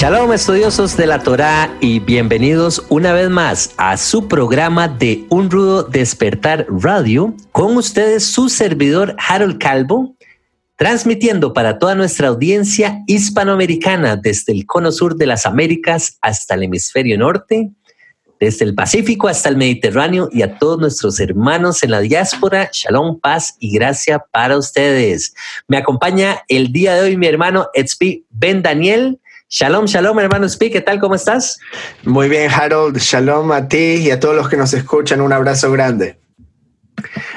Shalom estudiosos de la Torá y bienvenidos una vez más a su programa de Un Rudo Despertar Radio. Con ustedes su servidor Harold Calvo, transmitiendo para toda nuestra audiencia hispanoamericana desde el cono sur de las Américas hasta el hemisferio norte, desde el Pacífico hasta el Mediterráneo y a todos nuestros hermanos en la diáspora. Shalom, paz y gracia para ustedes. Me acompaña el día de hoy mi hermano Etzpi Ben Daniel Shalom, shalom, hermano Spi, ¿qué tal? ¿Cómo estás? Muy bien, Harold. Shalom a ti y a todos los que nos escuchan. Un abrazo grande.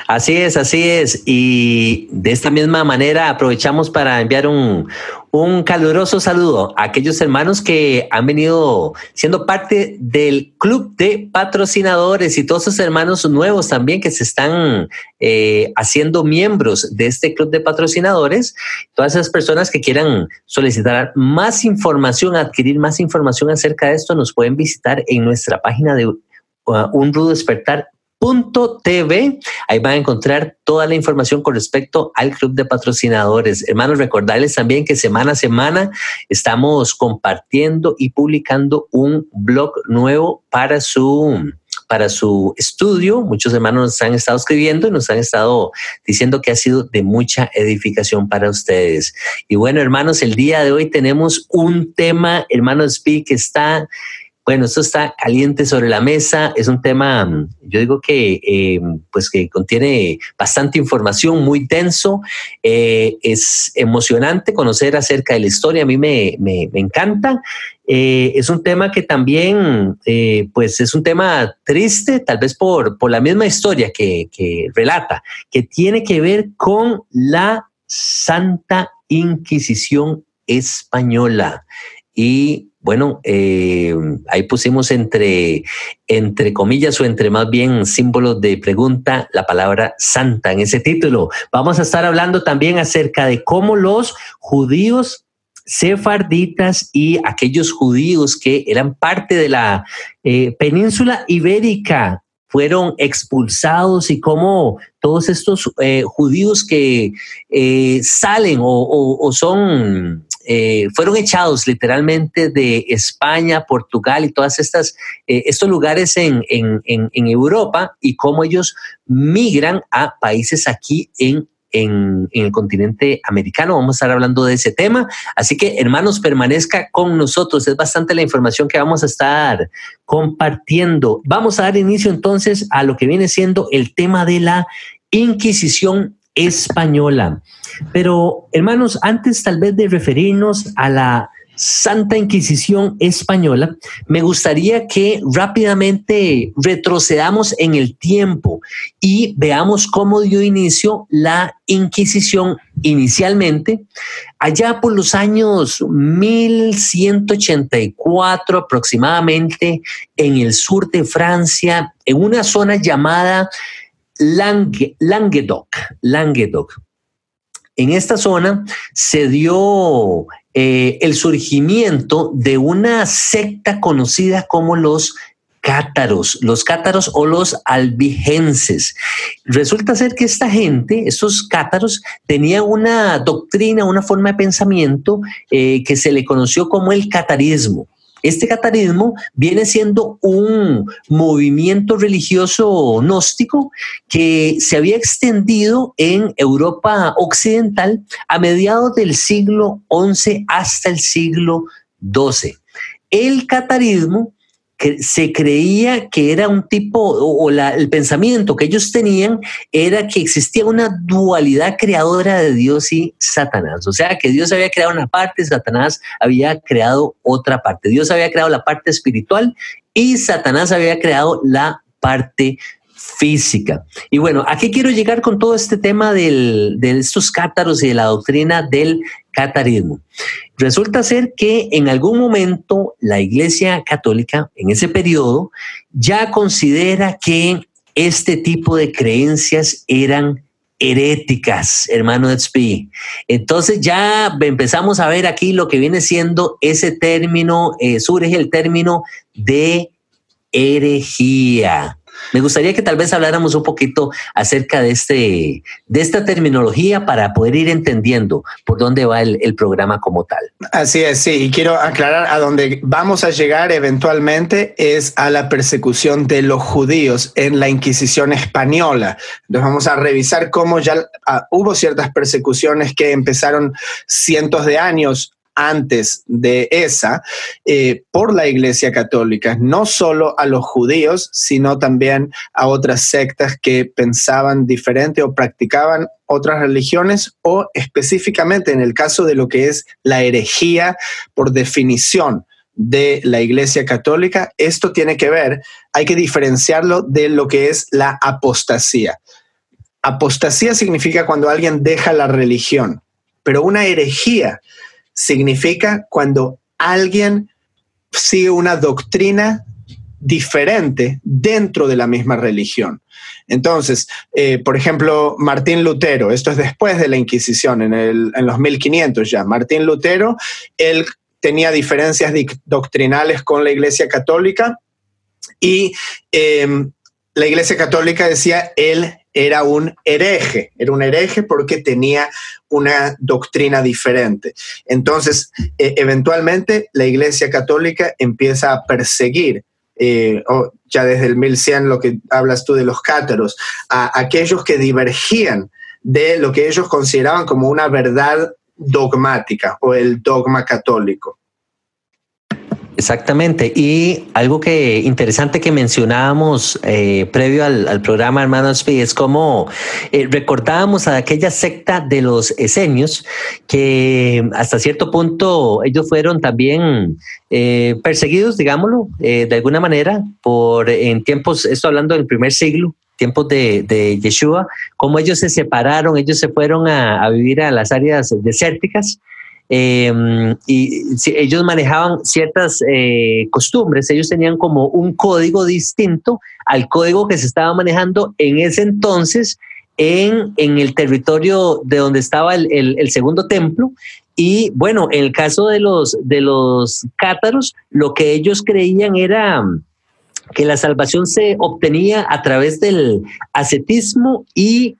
Así es, así es. Y de esta misma manera aprovechamos para enviar un, un caluroso saludo a aquellos hermanos que han venido siendo parte del club de patrocinadores y todos esos hermanos nuevos también que se están eh, haciendo miembros de este club de patrocinadores. Todas esas personas que quieran solicitar más información, adquirir más información acerca de esto, nos pueden visitar en nuestra página de uh, Un Rudo Despertar TV. Ahí van a encontrar toda la información con respecto al club de patrocinadores. Hermanos, recordarles también que semana a semana estamos compartiendo y publicando un blog nuevo para su para su estudio. Muchos hermanos nos han estado escribiendo y nos han estado diciendo que ha sido de mucha edificación para ustedes. Y bueno, hermanos, el día de hoy tenemos un tema, hermanos, que está bueno, esto está caliente sobre la mesa, es un tema, mm, yo digo que, eh, pues que contiene bastante información, muy denso, eh, es emocionante conocer acerca de la historia, a mí me, encanta. Eh, es un tema que también, pues es un tema triste, tal vez por, por la misma historia que, que relata, que tiene que ver con la Santa Inquisición Española. Y bueno, eh, ahí pusimos entre, entre comillas o entre más bien símbolos de pregunta la palabra santa en ese título. Vamos a estar hablando también acerca de cómo los judíos sefarditas y aquellos judíos que eran parte de la eh, península ibérica fueron expulsados y cómo todos estos eh, judíos que salen o son eh, fueron echados literalmente de España, Portugal y todas estas eh, estos lugares en, en, en, Europa y cómo ellos migran a países aquí en en, en, el continente americano. Vamos a estar hablando de ese tema. Así que, hermanos, permanezca con nosotros. Es bastante la información que vamos a estar compartiendo. Vamos a dar inicio entonces a lo que viene siendo el tema de la Inquisición española. Pero, hermanos, antes tal vez de referirnos a la Santa Inquisición española, me gustaría que rápidamente retrocedamos en el tiempo y veamos cómo dio inicio la Inquisición inicialmente, allá por los años 1184 aproximadamente, en el sur de Francia, en una zona llamada Languedoc. Languedoc. En esta zona se dio eh, el surgimiento de una secta conocida como los cátaros, los cátaros o los albigenses. Resulta ser que esta gente, estos cátaros, tenían una doctrina, una forma de pensamiento eh, que se le conoció como el catarismo. Este catarismo viene siendo un movimiento religioso gnóstico que se había extendido en Europa occidental a mediados del siglo XI hasta el siglo XII. El catarismo se creía que era un tipo, o, el pensamiento que ellos tenían era que existía una dualidad creadora de Dios y Satanás. O sea, que Dios había creado una parte, Satanás había creado otra parte. Dios había creado la parte espiritual y Satanás había creado la parte física. Y bueno, ¿a qué quiero llegar con todo este tema de estos cátaros y de la doctrina del catarismo? Resulta ser que en algún momento la Iglesia Católica, en ese periodo, ya considera que este tipo de creencias eran heréticas, hermano. Entonces ya empezamos a ver aquí lo que viene siendo ese término, eh, surge el término de herejía. Me gustaría que tal vez habláramos un poquito acerca de, este, de esta terminología para poder ir entendiendo por dónde va el, programa como tal. Así es, sí, y quiero aclarar a dónde vamos a llegar eventualmente es a la persecución de los judíos en la Inquisición española. Entonces vamos a revisar cómo ya uh, hubo ciertas persecuciones que empezaron cientos de años antes de esa eh, por la Iglesia Católica, no solo a los judíos, sino también a otras sectas que pensaban diferente o practicaban otras religiones o específicamente en el caso de lo que es la herejía por definición de la Iglesia Católica, esto tiene que ver, hay que diferenciarlo de lo que es la apostasía. Apostasía significa cuando alguien deja la religión, pero una herejía significa cuando alguien sigue una doctrina diferente dentro de la misma religión. Entonces, eh, por ejemplo, Martín Lutero, esto es después de la Inquisición, en, los 1500 ya, Martín Lutero, él tenía diferencias doctrinales con la Iglesia Católica y em, la Iglesia Católica decía, él era un hereje, era un hereje porque tenía una doctrina diferente. Entonces, eh, eventualmente la Iglesia Católica empieza a perseguir, eh, ya desde el 1100 lo que hablas tú de los cátaros, a aquellos que divergían de lo que ellos consideraban como una verdad dogmática o el dogma católico. Exactamente. Y algo que interesante que mencionábamos eh, previo al, programa Hermanos es como eh, recordábamos a aquella secta de los esenios que hasta cierto punto ellos fueron también eh, perseguidos, digámoslo, de alguna manera, por en tiempos, esto hablando del primer siglo, tiempos de, de, Yeshua, como ellos se separaron, ellos se fueron a, a vivir a las áreas desérticas Em, y ellos manejaban ciertas eh, costumbres, ellos tenían como un código distinto al código que se estaba manejando en ese entonces en, en el territorio de donde estaba el, el, segundo templo. Y bueno, en el caso de los, de los cátaros, lo que ellos creían era que la salvación se obtenía a través del ascetismo y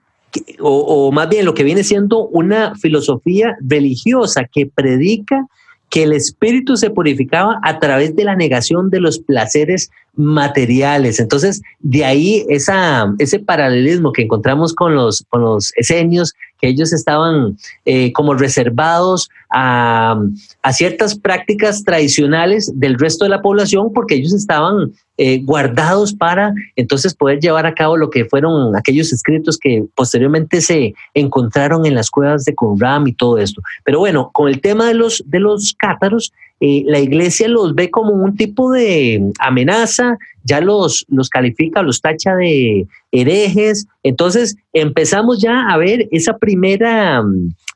o, más bien lo que viene siendo una filosofía religiosa que predica que el espíritu se purificaba a través de la negación de los placeres materiales. Entonces, de ahí ese paralelismo que encontramos con los, con los esenios, que ellos estaban eh, como reservados a, a, ciertas prácticas tradicionales del resto de la población, porque ellos estaban eh, guardados para entonces poder llevar a cabo lo que fueron aquellos escritos que posteriormente se encontraron en las cuevas de Qumran y todo esto. Pero bueno, con el tema de los, de los cátaros, eh, la iglesia los ve como un tipo de amenaza, ya los, los califica, los tacha de herejes. Entonces empezamos ya a ver esa primera,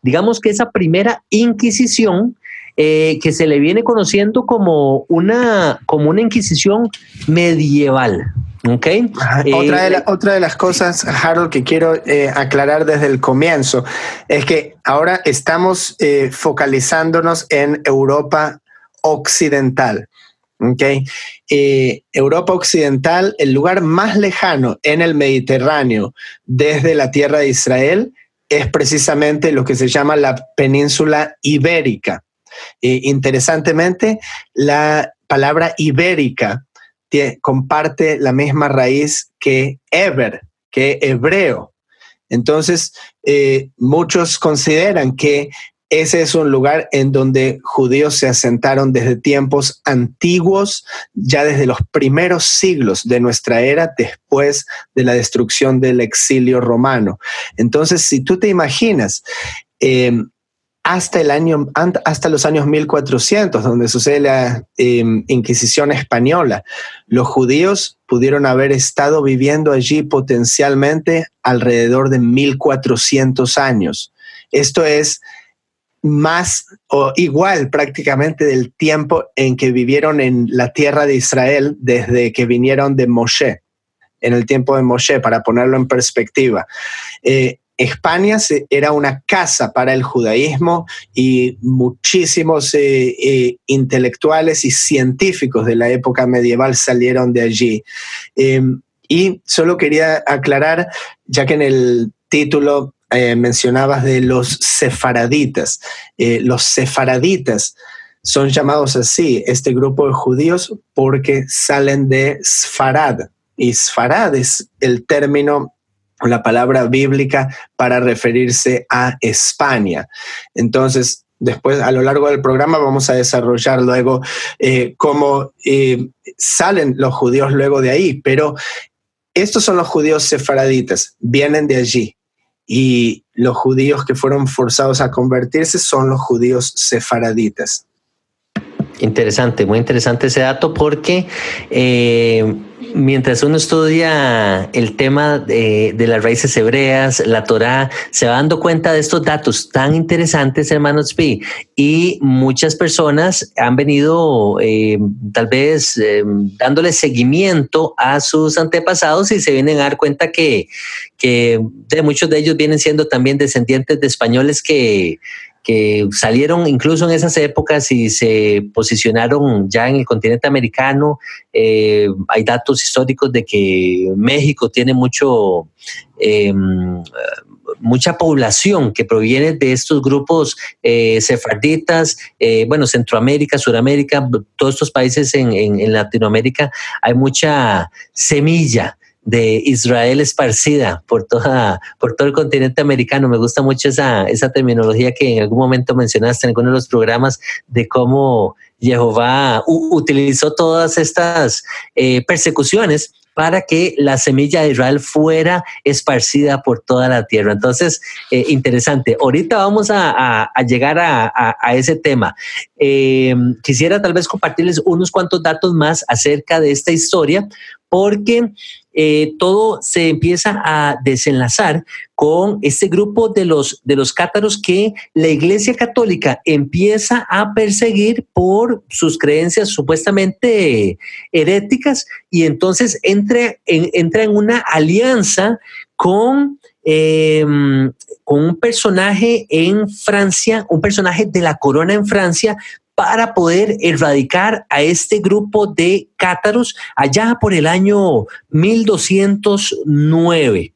digamos que esa primera inquisición eh, que se le viene conociendo como una, como una inquisición medieval. Okay. otra, de eh, otra, de las cosas, Harold, que quiero aclarar desde el comienzo, es que ahora estamos focalizándonos en Europa occidental. Okay. Eh, Europa Occidental, el lugar más lejano en el Mediterráneo desde la tierra de Israel, es precisamente lo que se llama la península ibérica. Eh, interesantemente, la palabra ibérica comparte la misma raíz que eber, que hebreo. Entonces, eh, muchos consideran que ese es un lugar en donde judíos se asentaron desde tiempos antiguos, ya desde los primeros siglos de nuestra era, después de la destrucción del exilio romano. Entonces, si tú te imaginas, em, hasta, el año, hasta los años 1400, donde sucede la em, Inquisición española, los judíos pudieron haber estado viviendo allí potencialmente alrededor de 1400 años. Esto es más o igual prácticamente del tiempo en que vivieron en la tierra de Israel desde que vinieron de Moshe. en el tiempo de Moshe, para ponerlo en perspectiva. Eh, España era una casa para el judaísmo y muchísimos eh, eh, intelectuales y científicos de la época medieval salieron de allí. Em, y solo quería aclarar, ya que en el título mencionabas de los sefaraditas, los sefaraditas son llamados así, este grupo de judíos, porque salen de Sfarad. Y Sfarad es el término la palabra bíblica para referirse a España. Entonces, después a lo largo del programa vamos a desarrollar luego eh, cómo eh, salen los judíos luego de ahí, pero estos son los judíos sefaraditas, vienen de allí. Y los judíos que fueron forzados a convertirse son los judíos sefaraditas. Interesante, muy interesante ese dato porque eh, mientras uno estudia el tema de, las raíces hebreas, la Torá, se va dando cuenta de estos datos tan interesantes, hermanos P. Y muchas personas han venido eh, tal vez eh, dándole seguimiento a sus antepasados y se vienen a dar cuenta que, que de muchos de ellos vienen siendo también descendientes de españoles que que salieron incluso en esas épocas y se posicionaron ya en el continente americano. Eh, hay datos históricos de que México tiene mucho... Em, mucha población que proviene de estos grupos eh, sefarditas, eh, bueno, Centroamérica, Suramérica, todos estos países en, en Latinoamérica, hay mucha semilla de Israel esparcida por, toda, por todo el continente americano. Me gusta mucho esa, esa terminología que en algún momento mencionaste en alguno de los programas de cómo Jehová utilizó todas estas eh, persecuciones para que la semilla de Israel fuera esparcida por toda la tierra. Entonces, eh, interesante. Ahorita vamos a, llegar a, ese tema. Eh, quisiera tal vez compartirles unos cuantos datos más acerca de esta historia, porque eh, todo se empieza a desenlazar con este grupo de los, de los cátaros que la Iglesia Católica empieza a perseguir por sus creencias supuestamente heréticas y entonces entra en, entra en una alianza con em, con un personaje en Francia, un personaje de la corona en Francia, para poder erradicar a este grupo de cátaros allá por el año 1209.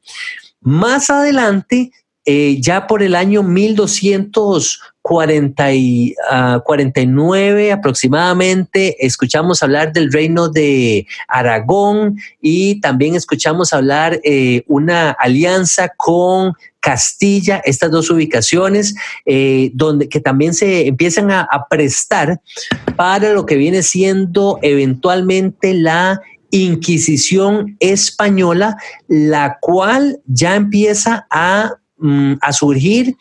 Más adelante, eh, ya por el año 1249 aproximadamente, escuchamos hablar del reino de Aragón y también escuchamos hablar eh, una alianza con Castilla, estas dos ubicaciones, eh, donde que también se empiezan a, prestar para lo que viene siendo eventualmente la Inquisición española, la cual ya empieza a, mm, a surgir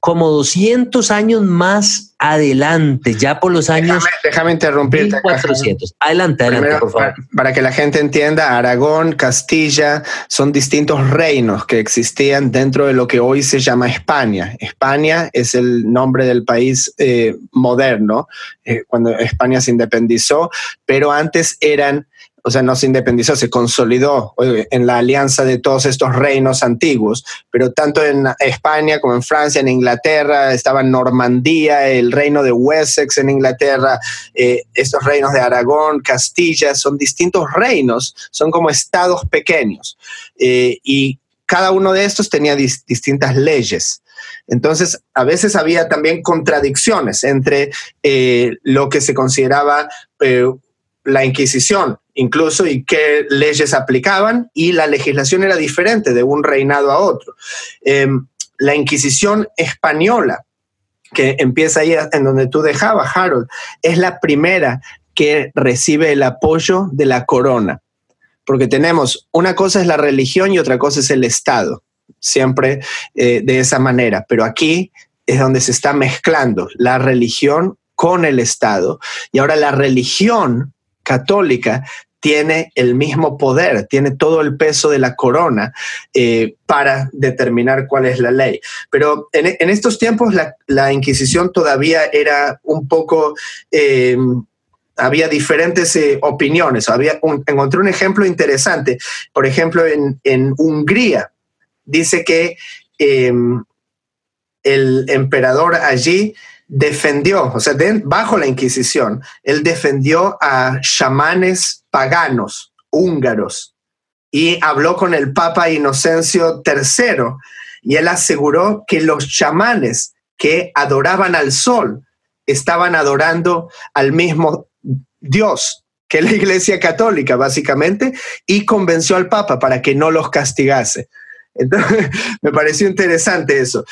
como 200 años más adelante, ya por los años. Déjame, interrumpirte. 1400. Adelante, adelante, por favor. Para, que la gente entienda, Aragón, Castilla son distintos reinos que existían dentro de lo que hoy se llama España. España es el nombre del país eh, moderno, eh, cuando España se independizó, pero antes eran o sea, no se independizó, se consolidó en la alianza de todos estos reinos antiguos, pero tanto en España como en Francia, en Inglaterra, estaba Normandía, el reino de Wessex en Inglaterra, eh, estos reinos de Aragón, Castilla, son distintos reinos, son como estados pequeños. Eh, y cada uno de estos tenía distintas leyes. Entonces, a veces había también contradicciones entre eh, lo que se consideraba la Inquisición, incluso, y qué leyes aplicaban, y la legislación era diferente de un reinado a otro. Em, la Inquisición española, que empieza ahí en donde tú dejabas, Harold, es la primera que recibe el apoyo de la corona, porque tenemos una cosa es la religión y otra cosa es el Estado, siempre eh, de esa manera, pero aquí es donde se está mezclando la religión con el Estado, y ahora la religión católica tiene el mismo poder, tiene todo el peso de la corona eh, para determinar cuál es la ley. Pero en, estos tiempos la, Inquisición todavía era un poco... Em, había diferentes eh, opiniones. Había encontré un ejemplo interesante. Por ejemplo, en, Hungría dice que em, el emperador allí defendió, o sea, bajo la Inquisición, él defendió a chamanes paganos, húngaros, y habló con el Papa Inocencio III, y él aseguró que los chamanes que adoraban al sol estaban adorando al mismo Dios que la Iglesia Católica, básicamente, y convenció al Papa para que no los castigase. Entonces, me pareció interesante eso.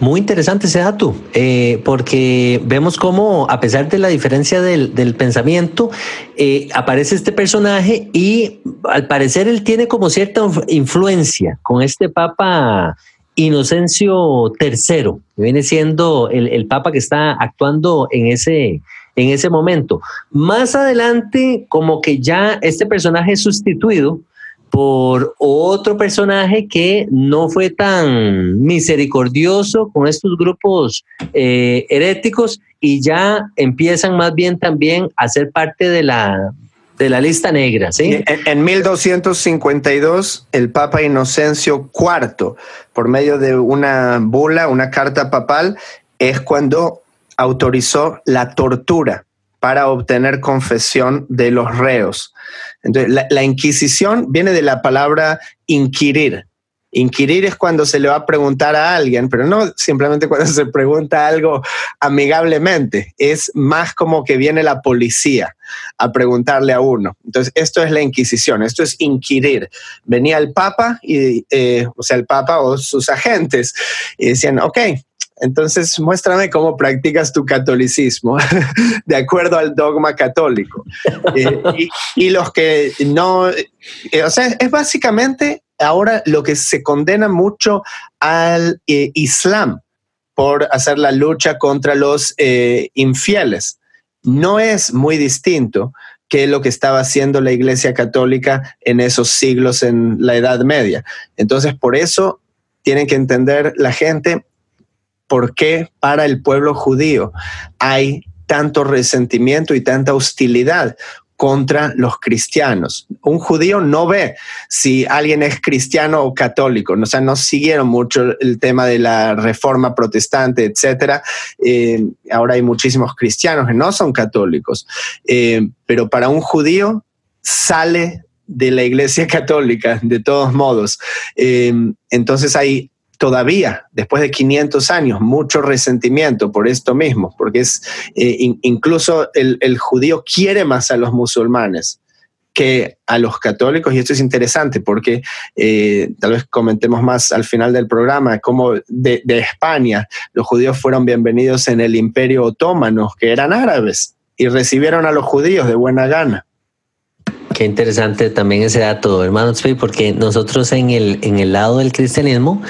Muy interesante ese dato, eh, porque vemos cómo, a pesar de la diferencia del, pensamiento, eh, aparece este personaje y al parecer él tiene como cierta influencia con este Papa Inocencio III, que viene siendo el, el Papa que está actuando en ese, en ese momento. Más adelante, como que ya este personaje es sustituido por otro personaje que no fue tan misericordioso con estos grupos eh, heréticos y ya empiezan más bien también a ser parte de la, de la lista negra. ¿sí? En, en 1252, el Papa Inocencio IV, por medio de una bula, una carta papal, es cuando autorizó la tortura para obtener confesión de los reos. Entonces, la, Inquisición viene de la palabra inquirir. Inquirir es cuando se le va a preguntar a alguien, pero no simplemente cuando se pregunta algo amigablemente, es más como que viene la policía a preguntarle a uno. Entonces, esto es la Inquisición, esto es inquirir. Venía el Papa, y, eh, o sea, el Papa o sus agentes, y decían, ok, entonces, muéstrame cómo practicas tu catolicismo de acuerdo al dogma católico. Eh, y, los que no, eh, o sea, es básicamente ahora lo que se condena mucho al eh, Islam por hacer la lucha contra los infieles. No es muy distinto que lo que estaba haciendo la Iglesia Católica en esos siglos en la Edad Media. Entonces, por eso tienen que entender la gente por qué para el pueblo judío hay tanto resentimiento y tanta hostilidad contra los cristianos. Un judío no ve si alguien es cristiano o católico, o sea, no siguieron mucho el tema de la reforma protestante, etcétera. Eh, ahora hay muchísimos cristianos que no son católicos, eh, pero para un judío sale de la iglesia católica, de todos modos. Eh, entonces hay todavía, después de 500 años, mucho resentimiento por esto mismo, porque es eh, incluso el, judío quiere más a los musulmanes que a los católicos, y esto es interesante porque eh, tal vez comentemos más al final del programa, cómo de, de España los judíos fueron bienvenidos en el imperio otomano, que eran árabes, y recibieron a los judíos de buena gana. Qué interesante también ese dato, hermanos, porque nosotros en el, en el lado del cristianismo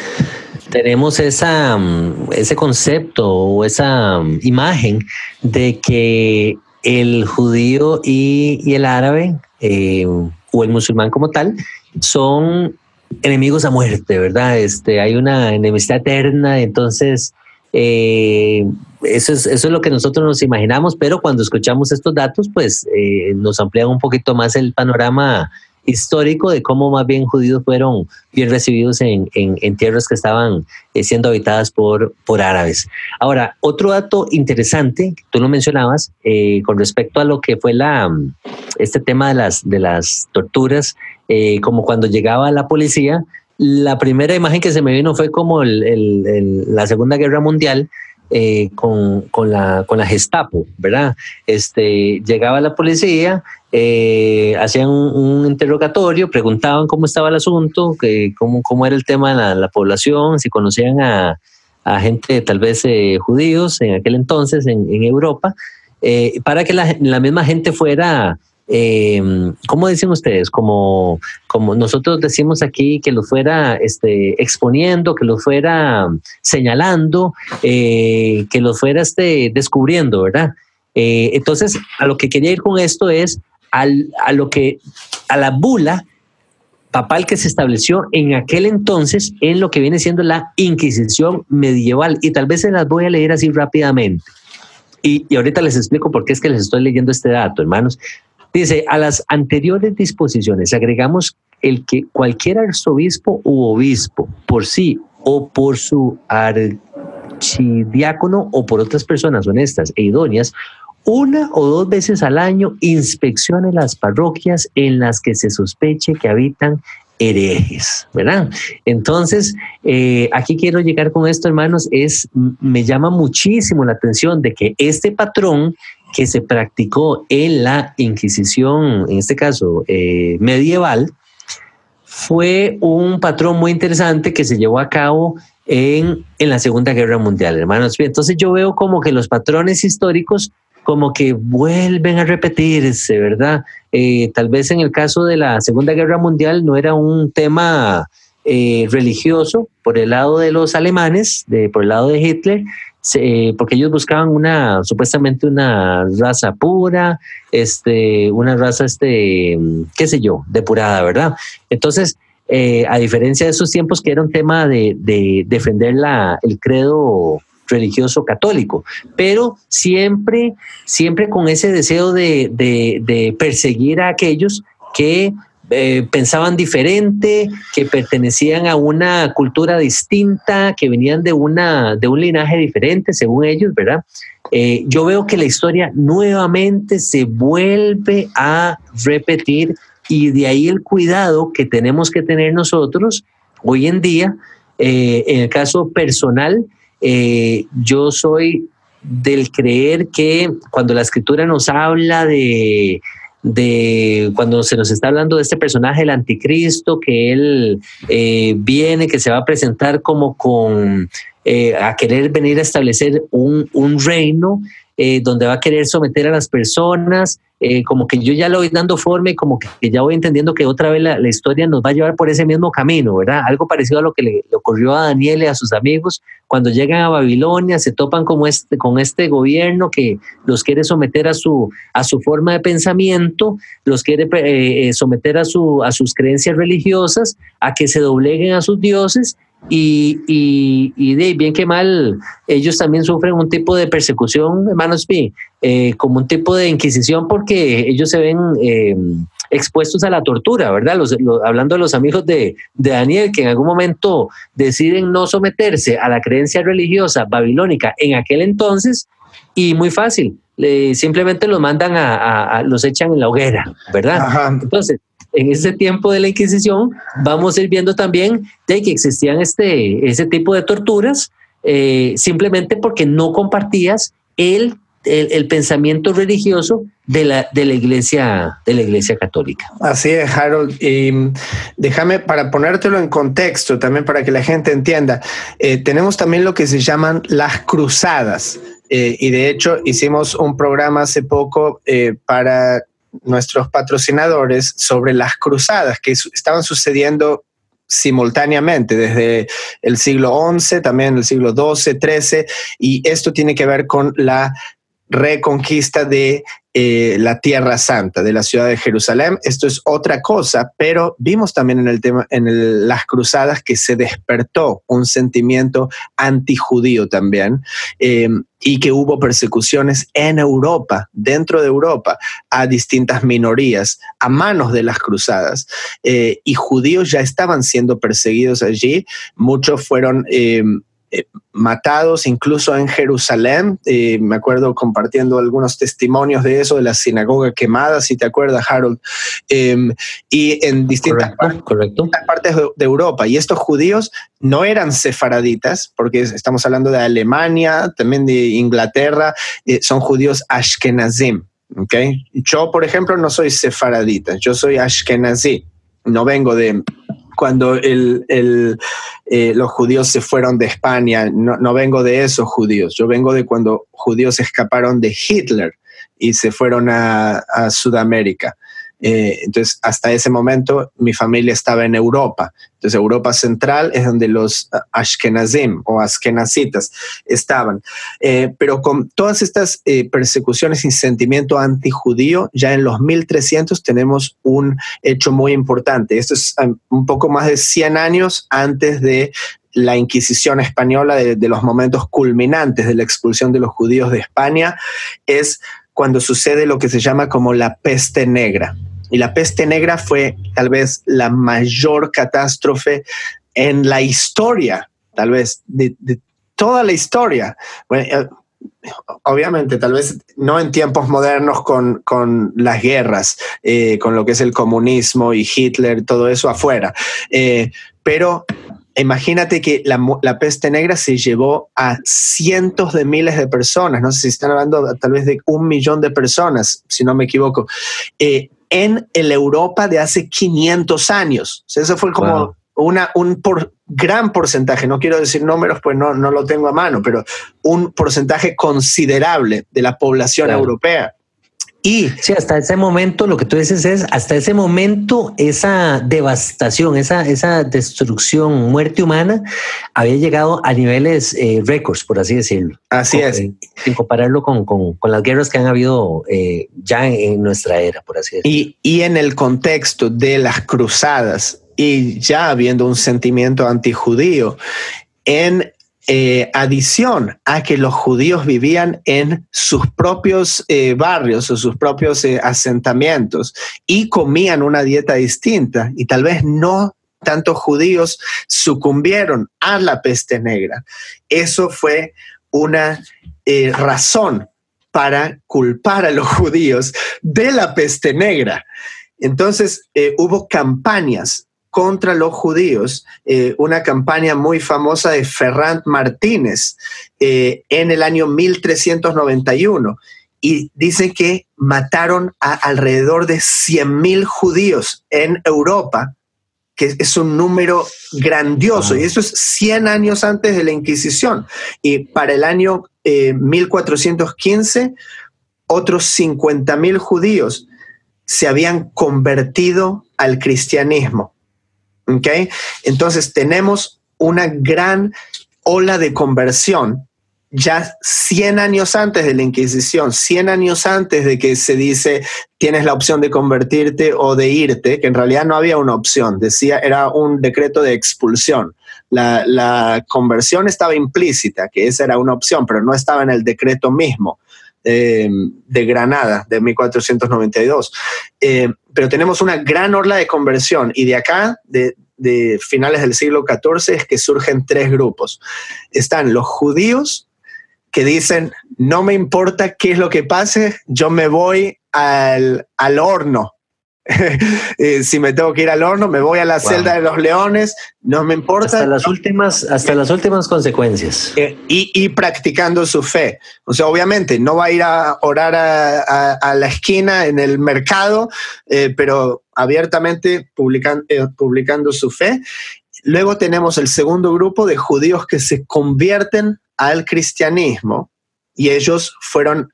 tenemos esa, mm, ese concepto o esa mm, imagen de que el judío y, el árabe eh, o el musulmán como tal son enemigos a muerte, ¿verdad? Este, hay una enemistad eterna, entonces eh, eso, es, eso es lo que nosotros nos imaginamos, pero cuando escuchamos estos datos, pues eh, nos amplían un poquito más el panorama histórico de cómo más bien judíos fueron bien recibidos en, en, tierras que estaban eh, siendo habitadas por, por árabes. Ahora, otro dato interesante, tú lo mencionabas, eh, con respecto a lo que fue la, este tema de las, de las torturas, eh, como cuando llegaba la policía, la primera imagen que se me vino fue como el, la Segunda Guerra Mundial, con, con, la, con la Gestapo, ¿verdad? Este, llegaba la policía, eh, hacían un, interrogatorio, preguntaban cómo estaba el asunto, que, cómo, cómo era el tema de la, población, si conocían a, gente tal vez eh, judíos en aquel entonces en, Europa, eh, para que la, misma gente fuera, ¿cómo dicen ustedes? Como, como nosotros decimos aquí, que lo fuera este, exponiendo, que lo fuera señalando, que lo fuera este, descubriendo, ¿verdad? entonces, a lo que quería ir con esto es a lo que, a la bula papal que se estableció en aquel entonces en lo que viene siendo la Inquisición medieval. Y tal vez se las voy a leer así rápidamente. Y, y ahorita les explico por qué es que les estoy leyendo este dato, hermanos. Dice, a las anteriores disposiciones agregamos el que cualquier arzobispo u obispo por sí o por su archidiácono o por otras personas honestas e idóneas una o dos veces al año inspeccione las parroquias en las que se sospeche que habitan herejes, ¿verdad? Entonces, eh, aquí quiero llegar con esto, hermanos, es, me llama muchísimo la atención de que este patrón que se practicó en la Inquisición, en este caso eh, medieval, fue un patrón muy interesante que se llevó a cabo en, en la Segunda Guerra Mundial, hermanos. Entonces yo veo como que los patrones históricos como que vuelven a repetirse, ¿verdad? Eh, tal vez en el caso de la Segunda Guerra Mundial no era un tema eh, religioso por el lado de los alemanes, de, por el lado de Hitler, porque ellos buscaban una, supuestamente una raza pura, este, una raza, este, qué sé yo, depurada, ¿verdad? Entonces, eh, a diferencia de esos tiempos que era un tema de, de defender la, el credo religioso católico, pero siempre, siempre con ese deseo de, de, perseguir a aquellos que eh, pensaban diferente, que pertenecían a una cultura distinta, que venían de, una, de un linaje diferente, según ellos, ¿verdad? Eh, yo veo que la historia nuevamente se vuelve a repetir y de ahí el cuidado que tenemos que tener nosotros hoy en día, eh, en el caso personal, yo soy del creer que cuando la escritura nos habla de, de cuando se nos está hablando de este personaje, el anticristo, que él eh, viene, que se va a presentar como con eh, a querer venir a establecer un, un reino, eh, donde va a querer someter a las personas, eh, como que yo ya lo voy dando forma y como que ya voy entendiendo que otra vez la, historia nos va a llevar por ese mismo camino, ¿verdad? Algo parecido a lo que le, ocurrió a Daniel y a sus amigos cuando llegan a Babilonia, se topan este, con este gobierno que los quiere someter a su, a su forma de pensamiento, los quiere eh, someter a, su, a sus creencias religiosas, a que se dobleguen a sus dioses y, y, de bien que mal, ellos también sufren un tipo de persecución, hermanos eh, como un tipo de inquisición porque ellos se ven eh, expuestos a la tortura, ¿verdad? Los, hablando de los amigos de, de, Daniel, que en algún momento deciden no someterse a la creencia religiosa babilónica en aquel entonces, y muy fácil, simplemente los mandan a, los echan en la hoguera, ¿verdad? Entonces, en ese tiempo de la Inquisición, vamos a ir viendo también de que existían este, ese tipo de torturas eh, simplemente porque no compartías el, el, pensamiento religioso de la, de, la iglesia, de la iglesia católica. Así es, Harold. Y déjame para ponértelo en contexto, también para que la gente entienda, eh, tenemos también lo que se llaman las cruzadas. Eh, y de hecho hicimos un programa hace poco para nuestros patrocinadores sobre las cruzadas que estaban sucediendo simultáneamente desde el siglo XI, también el siglo XII, XIII, y esto tiene que ver con la reconquista de eh, la Tierra Santa, de la ciudad de Jerusalén. Esto es otra cosa, pero vimos también en el tema, en las cruzadas, que se despertó un sentimiento antijudío también. Em, y que hubo persecuciones en Europa, dentro de Europa, a distintas minorías a manos de las cruzadas. Eh, y judíos ya estaban siendo perseguidos allí. Muchos fueron em, eh, matados incluso en Jerusalén. Eh, me acuerdo compartiendo algunos testimonios de eso, de la sinagoga quemada, si te acuerdas, Harold, em, y en distintas, partes de, Europa. Y estos judíos no eran sefaraditas, porque estamos hablando de Alemania, también de Inglaterra, eh, son judíos ashkenazim. ¿okay? Yo, por ejemplo, no soy sefaradita, yo soy ashkenazí, no vengo de cuando el, eh, los judíos se fueron de España. No, vengo de esos judíos, yo vengo de cuando judíos escaparon de Hitler y se fueron a Sudamérica. Eh, entonces, hasta ese momento mi familia estaba en Europa. Entonces, Europa Central es donde los Ashkenazim o Ashkenazitas estaban. Eh, pero con todas estas eh, persecuciones y sentimiento antijudío, ya en los 1300 tenemos un hecho muy importante. Esto es um, un poco más de 100 años antes de la Inquisición española, de, de los momentos culminantes de la expulsión de los judíos de España, es cuando sucede lo que se llama como la peste negra. Y la peste negra fue tal vez la mayor catástrofe en la historia, tal vez de, toda la historia. Eh, obviamente, tal vez no en tiempos modernos con, con las guerras, eh, con lo que es el comunismo y Hitler, todo eso afuera, eh, pero imagínate que la, la, peste negra se llevó a cientos de miles de personas, no sé si están hablando tal vez de un millón de personas, si no me equivoco, eh, en el Europa de hace 500 años. O sea, eso fue como wow. una, un por, gran porcentaje, no quiero decir números, pues no, no lo tengo a mano, pero un porcentaje considerable de la población claro. europea. Y sí, hasta ese momento, lo que tú dices es, hasta ese momento, esa devastación, esa, esa destrucción, muerte humana, había llegado a niveles eh, récords, por así decirlo. Así con, es. Eh, sin compararlo con, con, con, las guerras que han habido eh, ya en, en, nuestra era, por así decirlo. Y, y en el contexto de las cruzadas, y ya habiendo un sentimiento antijudío, en eh, adición a que los judíos vivían en sus propios eh, barrios o sus propios eh, asentamientos y comían una dieta distinta y tal vez no tantos judíos sucumbieron a la peste negra. Eso fue una razón para culpar a los judíos de la peste negra. Entonces hubo campañas contra los judíos, eh, una campaña muy famosa de Ferrand Martínez eh, en el año 1391. Y dicen que mataron a alrededor de 100.000 judíos en Europa, que es un número grandioso, y eso es 100 años antes de la Inquisición. Y para el año eh, 1415, otros 50.000 judíos se habían convertido al cristianismo. ¿Okay? Entonces tenemos una gran ola de conversión ya 100 años antes de la Inquisición, 100 años antes de que se dice tienes la opción de convertirte o de irte, que en realidad no había una opción, decía era un decreto de expulsión. La, la conversión estaba implícita, que esa era una opción, pero no estaba en el decreto mismo. Eh, de Granada de 1492. Eh, pero tenemos una gran orla de conversión y de acá, de, de, finales del siglo XIV, es que surgen tres grupos. Están los judíos que dicen, no me importa qué es lo que pase, yo me voy al, al horno. eh, si me tengo que ir al horno, me voy a la wow. celda de los leones, no me importa. Hasta las últimas, hasta las últimas consecuencias. Eh, y, y, practicando su fe. O sea, obviamente no va a ir a orar a, a, a la esquina en el mercado, eh, pero abiertamente publican, eh, publicando su fe. Luego tenemos el segundo grupo de judíos que se convierten al cristianismo y ellos fueron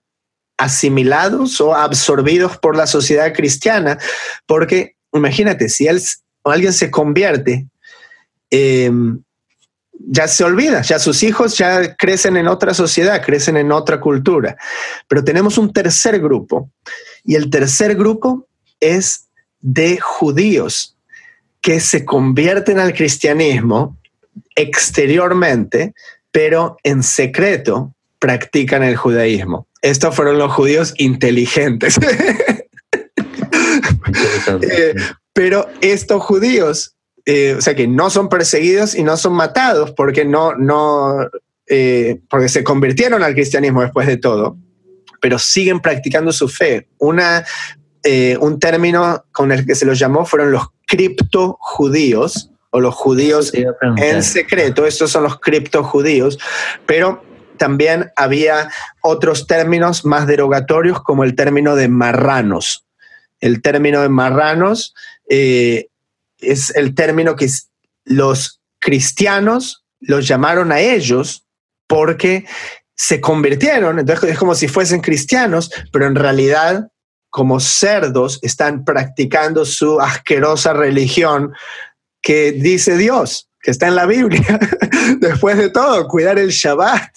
asimilados o absorbidos por la sociedad cristiana, porque imagínate, si alguien se convierte, eh, ya se olvida, ya sus hijos ya crecen en otra sociedad, crecen en otra cultura. Pero tenemos un tercer grupo, y el tercer grupo es de judíos que se convierten al cristianismo exteriormente, pero en secreto practican el judaísmo estos fueron los judíos inteligentes. eh, pero estos judíos, eh, o sea, que no son perseguidos y no son matados porque no, no, eh, porque se convirtieron al cristianismo después de todo, pero siguen practicando su fe. Una, eh, un término con el que se los llamó fueron los cripto judíos o los judíos en secreto. Estos son los cripto judíos, pero también había otros términos más derogatorios como el término de marranos. El término de marranos eh, es el término que los cristianos los llamaron a ellos porque se convirtieron, entonces es como si fuesen cristianos, pero en realidad como cerdos están practicando su asquerosa religión que dice Dios que está en la Biblia. Después de todo, cuidar el Shabbat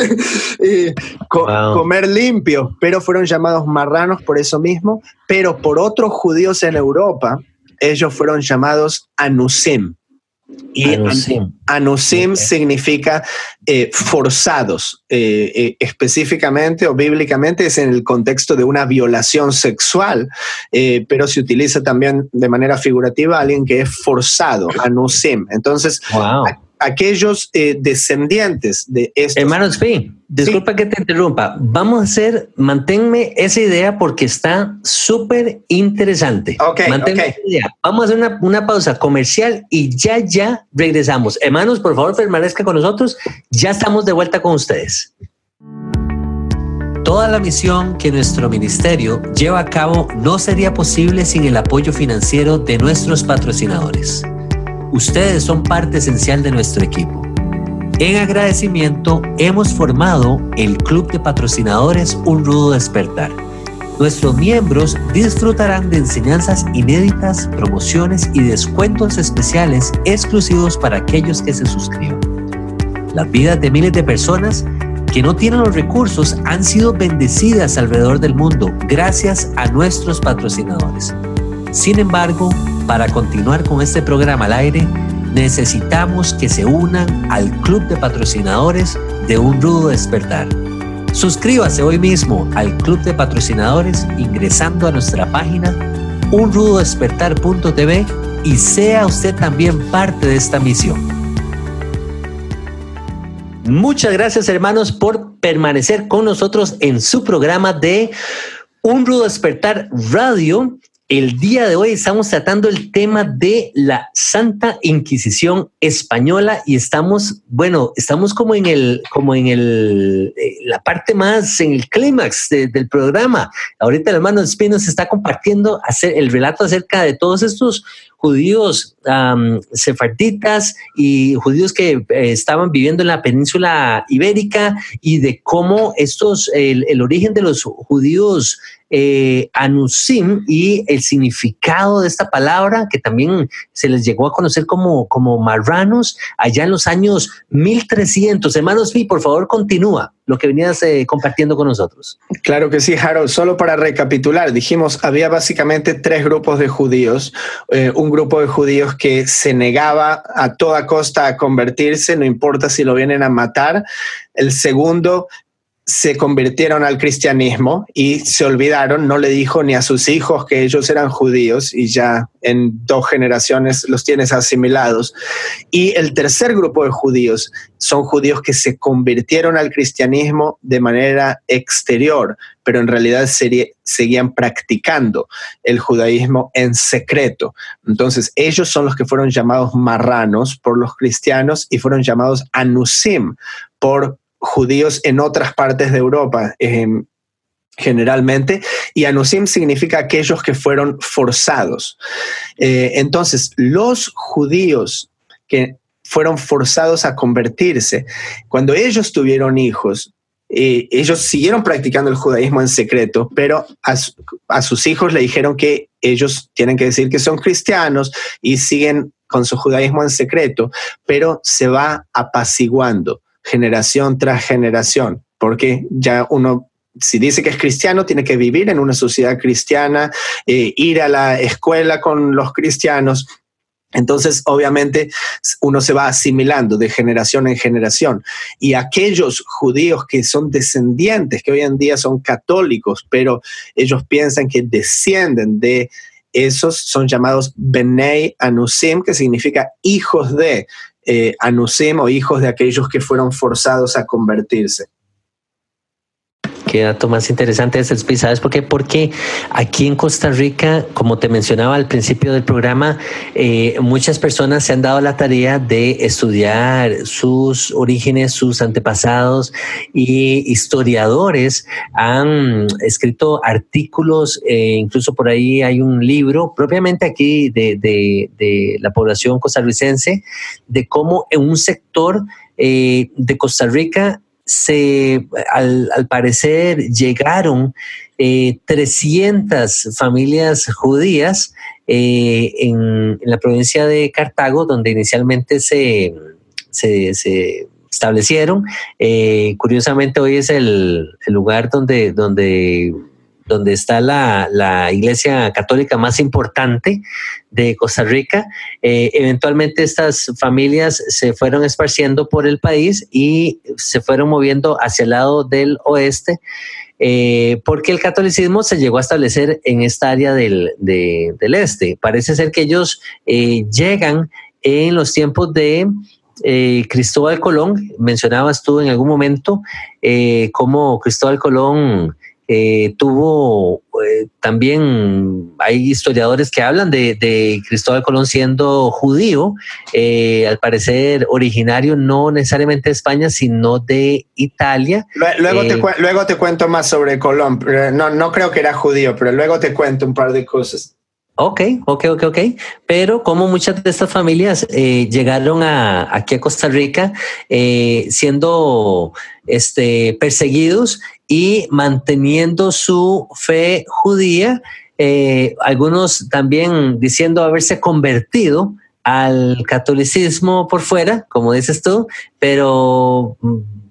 y co wow. comer limpio, pero fueron llamados marranos por eso mismo, pero por otros judíos en Europa, ellos fueron llamados anusim. Y anusim, significa eh, forzados. Eh, eh, específicamente o bíblicamente es en el contexto de una violación sexual, pero se utiliza también de manera figurativa alguien que es forzado, anusim. Entonces, aquellos eh, descendientes de estos. Hermanos P, disculpa que te interrumpa. Vamos a hacer, manténme esa idea porque está súper interesante. Ok, Vamos a hacer una, una, pausa comercial y ya, ya regresamos. Hermanos, por favor, permanezca con nosotros. Ya estamos de vuelta con ustedes. Toda la misión que nuestro ministerio lleva a cabo no sería posible sin el apoyo financiero de nuestros patrocinadores. Ustedes son parte esencial de nuestro equipo. En agradecimiento, hemos formado el Club de Patrocinadores Un Rudo Despertar. Nuestros miembros disfrutarán de enseñanzas inéditas, promociones y descuentos especiales exclusivos para aquellos que se suscriban. Las vidas de miles de personas que no tienen los recursos han sido bendecidas alrededor del mundo gracias a nuestros patrocinadores. Sin embargo, para continuar con este programa al aire, necesitamos que se unan al club de patrocinadores de Un Rudo Despertar. Suscríbase hoy mismo al club de patrocinadores ingresando a nuestra página unrudodespertar.tv y sea usted también parte de esta misión. Muchas gracias hermanos por permanecer con nosotros en su programa de Un Rudo Despertar Radio el día de hoy estamos tratando el tema de la Santa Inquisición española y estamos, bueno, estamos como en el, como en el, eh, la parte más, en el clímax del programa. Ahorita el hermano Espino se está compartiendo hacer el relato acerca de todos estos judíos sefarditas y judíos que eh, estaban viviendo en la península ibérica y de cómo estos, el, origen de los judíos eh, anusim y el significado de esta palabra que también se les llegó a conocer como, como marranos allá en los años 1300. Hermanos, por favor, continúa lo que venías eh, compartiendo con nosotros. Claro que sí, Harold. Solo para recapitular, dijimos, había básicamente tres grupos de judíos. Eh, un grupo de judíos que se negaba a toda costa a convertirse, no importa si lo vienen a matar. El segundo se convirtieron al cristianismo y se olvidaron, no le dijo ni a sus hijos que ellos eran judíos y ya en dos generaciones los tienes asimilados. Y el tercer grupo de judíos son judíos que se convirtieron al cristianismo de manera exterior, pero en realidad seguían practicando el judaísmo en secreto. Entonces ellos son los que fueron llamados marranos por los cristianos y fueron llamados anusim por judíos en otras partes de Europa. Em, generalmente, y anusim significa aquellos que fueron forzados. Eh, entonces, los judíos que fueron forzados a convertirse, cuando ellos tuvieron hijos, eh, ellos siguieron practicando el judaísmo en secreto, pero a, a, sus hijos le dijeron que ellos tienen que decir que son cristianos y siguen con su judaísmo en secreto, pero se va apaciguando generación tras generación, porque ya uno si dice que es cristiano, tiene que vivir en una sociedad cristiana, eh, ir a la escuela con los cristianos. Entonces, obviamente, uno se va asimilando de generación en generación. Y aquellos judíos que son descendientes, que hoy en día son católicos, pero ellos piensan que descienden de esos, son llamados Benei Anusim, que significa hijos de eh, anusim o hijos de aquellos que fueron forzados a convertirse. Qué dato más interesante es el ¿sabes por qué? Porque aquí en Costa Rica, como te mencionaba al principio del programa, eh, muchas personas se han dado la tarea de estudiar sus orígenes, sus antepasados y historiadores han escrito artículos, eh, incluso por ahí hay un libro propiamente aquí de, de la población costarricense, de cómo en un sector eh, de Costa Rica se, al, parecer, llegaron 300 eh, familias judías eh, en, la provincia de Cartago, donde inicialmente se, se, establecieron. Eh, curiosamente, hoy es el, lugar donde, donde donde está la, la iglesia católica más importante de Costa Rica. Eh, eventualmente estas familias se fueron esparciendo por el país y se fueron moviendo hacia el lado del oeste. Eh, porque el catolicismo se llegó a establecer en esta área del, del este. Parece ser que ellos eh, llegan en los tiempos de Cristóbal Colón, mencionabas tú en algún momento cómo Cristóbal Colón eh, tuvo también, hay historiadores que hablan de, Cristóbal Colón siendo judío, al parecer originario no necesariamente de España, sino de Italia. Luego, te, luego te cuento más sobre Colón, no, no creo que era judío, pero luego te cuento un par de cosas. Ok, ok, ok, ok. Pero como muchas de estas familias eh, llegaron a, aquí a Costa Rica eh, siendo este, perseguidos y manteniendo su fe judía, eh, algunos también diciendo haberse convertido al catolicismo por fuera, como dices tú, pero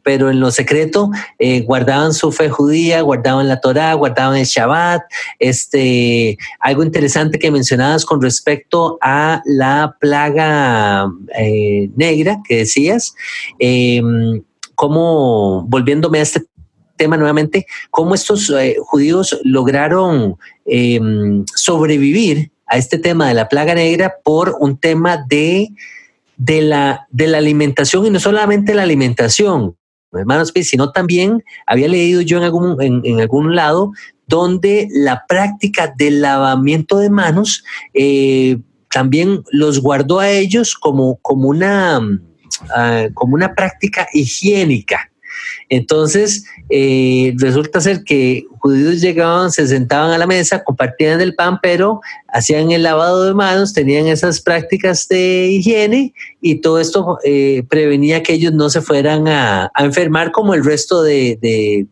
pero en lo secreto eh, guardaban su fe judía, guardaban la Torá, guardaban el Shabbat. Este, algo interesante que mencionabas con respecto a la plaga eh, negra que decías, em, como volviéndome a este tema nuevamente, cómo estos eh, judíos lograron em, sobrevivir a este tema de la plaga negra por un tema de, de, la, de la alimentación y no solamente la alimentación, hermanos, sino también había leído yo en algún, en, algún lado donde la práctica del lavamiento de manos eh, también los guardó a ellos como, como, una, ah, como una práctica higiénica. Entonces, eh, resulta ser que judíos llegaban, se sentaban a la mesa, compartían el pan, pero hacían el lavado de manos, tenían esas prácticas de higiene y todo esto eh, prevenía que ellos no se fueran a, enfermar como el resto de,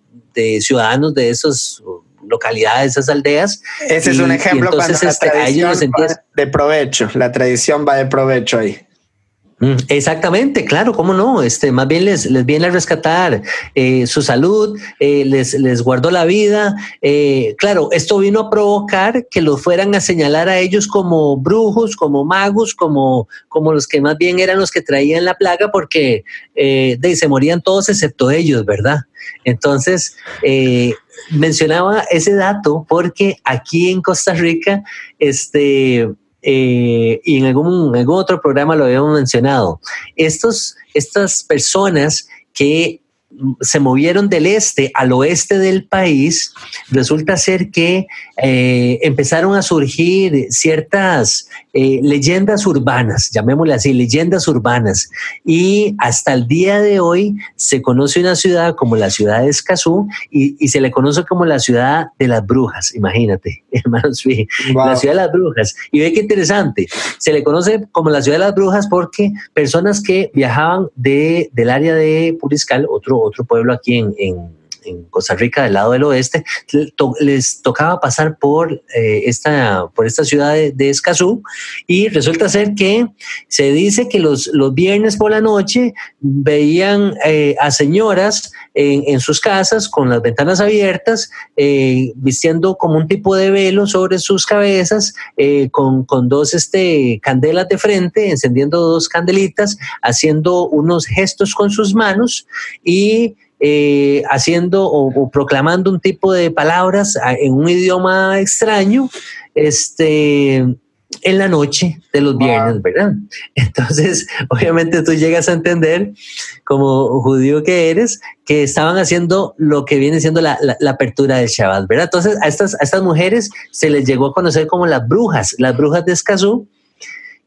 ciudadanos de esas localidades, esas aldeas. Ese es un ejemplo entonces, la tradición de provecho, la tradición va de provecho ahí. Mm, exactamente, claro, cómo no. Este, más bien les, les viene a rescatar eh, su salud, eh, les, les guardó la vida. Eh, claro, esto vino a provocar que los fueran a señalar a ellos como brujos, como magos, como, como los que más bien eran los que traían la plaga, porque de, se morían todos excepto ellos, ¿verdad? Entonces, mencionaba ese dato porque aquí en Costa Rica, este, eh, y en algún, algún otro programa lo habíamos mencionado, estos, estas personas que se movieron del este al oeste del país, resulta ser que eh, empezaron a surgir ciertas eh, leyendas urbanas, llamémosle así, leyendas urbanas. Y hasta el día de hoy se conoce una ciudad como la ciudad de Escazú y, se le conoce como la ciudad de las brujas, imagínate, hermanos, la ciudad de las brujas. Y ve qué interesante, se le conoce como la ciudad de las brujas porque personas que viajaban de, del área de Puriscal, otro, otro pueblo aquí en en Costa Rica, del lado del oeste, les tocaba pasar por, eh, esta, por esta ciudad de, Escazú y resulta ser que se dice que los, los viernes por la noche veían eh, a señoras en, sus casas con las ventanas abiertas, eh, vistiendo como un tipo de velo sobre sus cabezas, con, con, dos este, candelas de frente, encendiendo dos candelitas, haciendo unos gestos con sus manos y eh, haciendo o, proclamando un tipo de palabras en un idioma extraño, este, en la noche de los viernes, ¿verdad? Entonces, obviamente tú llegas a entender, como judío que eres, que estaban haciendo lo que viene siendo la, apertura del Shabbat, ¿verdad? Entonces, a estas, a estas mujeres se les llegó a conocer como las brujas, las brujas de Escazú,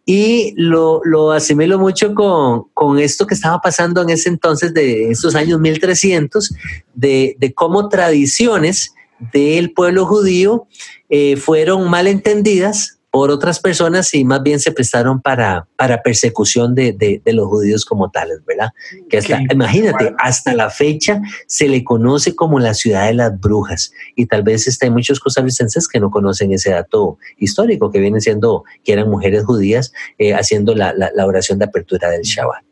y lo, lo asimilo mucho con, con, esto que estaba pasando en ese entonces, de estos años 1300, de, de cómo tradiciones del pueblo judío eh, fueron mal entendidas por otras personas y más bien se prestaron para, para persecución de, de, los judíos como tales, ¿verdad? Que hasta, imagínate, hasta la fecha se le conoce como la ciudad de las brujas y tal vez este, hay muchos costarricenses que no conocen ese dato histórico que viene siendo que eran mujeres judías eh, haciendo la, la, oración de apertura del Shabbat.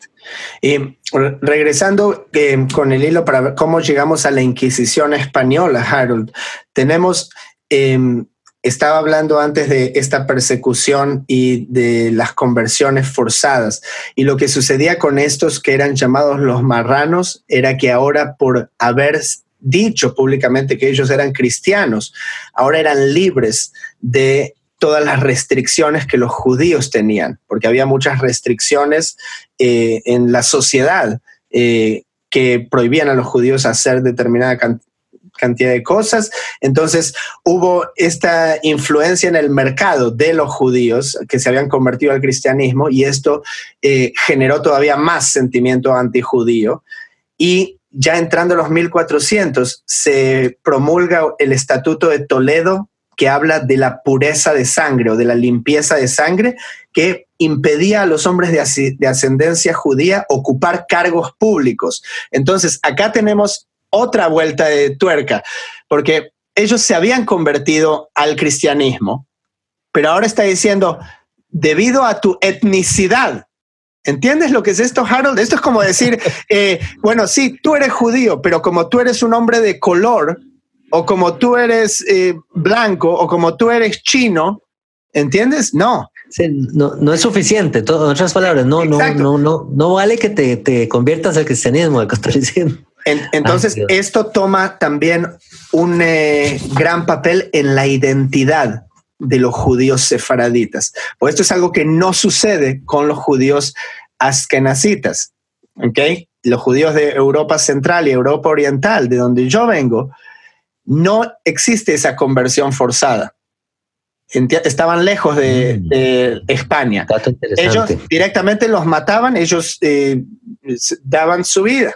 Y regresando eh, con el hilo para ver cómo llegamos a la Inquisición española, Harold, tenemos em, estaba hablando antes de esta persecución y de las conversiones forzadas. Y lo que sucedía con estos que eran llamados los marranos era que ahora por haber dicho públicamente que ellos eran cristianos, ahora eran libres de todas las restricciones que los judíos tenían, porque había muchas restricciones eh, en la sociedad eh, que prohibían a los judíos hacer determinada cantidad de cosas. Entonces hubo esta influencia en el mercado de los judíos que se habían convertido al cristianismo y esto eh, generó todavía más sentimiento antijudío. Y ya entrando a los 1400 se promulga el Estatuto de Toledo que habla de la pureza de sangre o de la limpieza de sangre que impedía a los hombres de ascendencia judía ocupar cargos públicos. Entonces, acá tenemos otra vuelta de tuerca, porque ellos se habían convertido al cristianismo, pero ahora está diciendo, debido a tu etnicidad, ¿Entiendes lo que es esto, Harold? Esto es como decir, eh, bueno, sí, tú eres judío, pero como tú eres un hombre de color, o como tú eres eh, blanco, o como tú eres chino, ¿entiendes? No. no, no, es suficiente, en otras palabras, no, no, no, no, no vale que te, te conviertas al cristianismo, lo que entonces, esto toma también un eh, gran papel en la identidad de los judíos sefaraditas. Pues esto es algo que no sucede con los judíos askenazitas. ¿okay? Los judíos de Europa Central y Europa Oriental, de donde yo vengo, no existe esa conversión forzada. Estaban lejos de, mm. España. Ellos directamente los mataban, ellos eh, daban su vida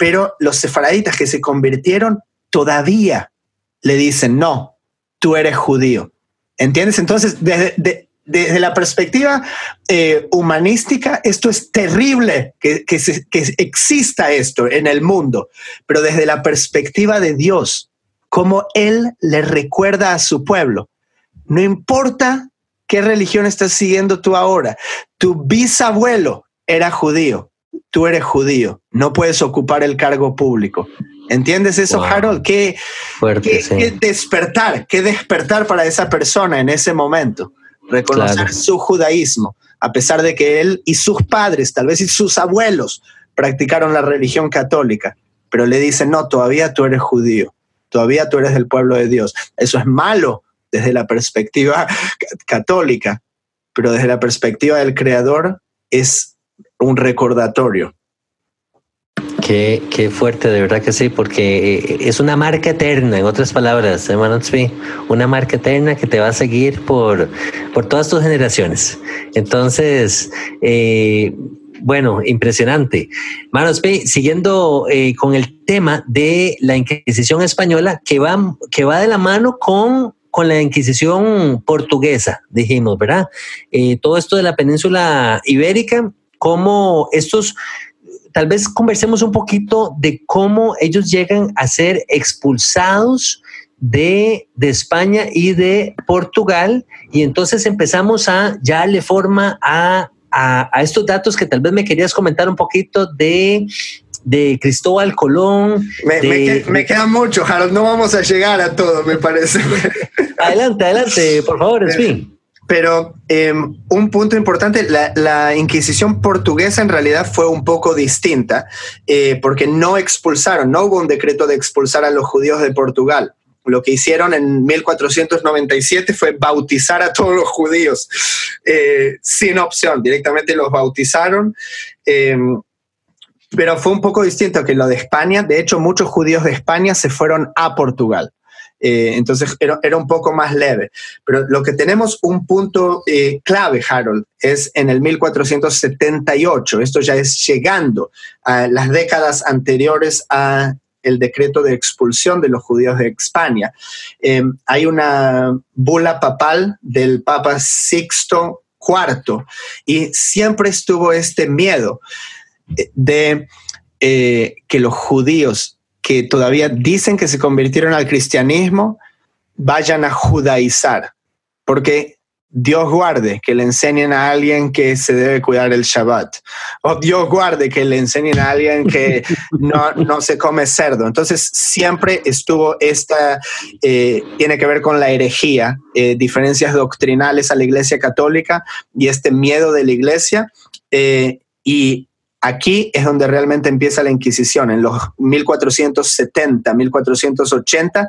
pero los sefaraditas que se convirtieron todavía le dicen, no, tú eres judío. ¿Entiendes? Entonces, desde, la perspectiva eh, humanística, esto es terrible que, que, que exista esto en el mundo, pero desde la perspectiva de Dios, como Él le recuerda a su pueblo, no importa qué religión estás siguiendo tú ahora, tu bisabuelo era judío, tú eres judío, no puedes ocupar el cargo público. ¿Entiendes eso, Harold? ¿Qué, despertar, qué despertar para esa persona en ese momento? Reconocer su judaísmo, a pesar de que él y sus padres, tal vez y sus abuelos, practicaron la religión católica, pero le dicen, no, todavía tú eres judío, todavía tú eres del pueblo de Dios. Eso es malo desde la perspectiva católica, pero desde la perspectiva del Creador es un recordatorio. Qué, qué, fuerte, de verdad que sí, porque eh, es una marca eterna, en otras palabras, hermano una marca eterna que te va a seguir por, por todas tus generaciones. Entonces, eh, bueno, impresionante. Manos siguiendo eh, con el tema de la Inquisición española, que va, que va de la mano con, con la Inquisición portuguesa, dijimos, ¿verdad? todo esto de la península ibérica cómo estos, tal vez conversemos un poquito de cómo ellos llegan a ser expulsados de, España y de Portugal y entonces empezamos a ya darle forma a, estos datos que tal vez me querías comentar un poquito de de Cristóbal Colón. Me, queda mucho, Harold. No vamos a llegar a todo, me parece. adelante, adelante, por favor, fin. Pero em, un punto importante, la, Inquisición portuguesa en realidad fue un poco distinta, eh, porque no expulsaron, no hubo un decreto de expulsar a los judíos de Portugal. Lo que hicieron en 1497 fue bautizar a todos los judíos eh, sin opción, directamente los bautizaron. Em, pero fue un poco distinto que lo de España. De hecho, muchos judíos de España se fueron a Portugal. Eh, entonces era, un poco más leve. Pero lo que tenemos un punto eh, clave, Harold, es en el 1478. Esto ya es llegando a las décadas anteriores a el decreto de expulsión de los judíos de España. Em, hay una bula papal del Papa Sixto IV y siempre estuvo este miedo de eh, que los judíos que todavía dicen que se convirtieron al cristianismo vayan a judaizar, porque Dios guarde que le enseñen a alguien que se debe cuidar el Shabbat. O Dios guarde que le enseñen a alguien que no, se come cerdo. Entonces siempre estuvo esta, eh, tiene que ver con la herejía, eh, diferencias doctrinales a la Iglesia Católica y este miedo de la Iglesia. Eh, y aquí es donde realmente empieza la Inquisición, en los 1470, 1480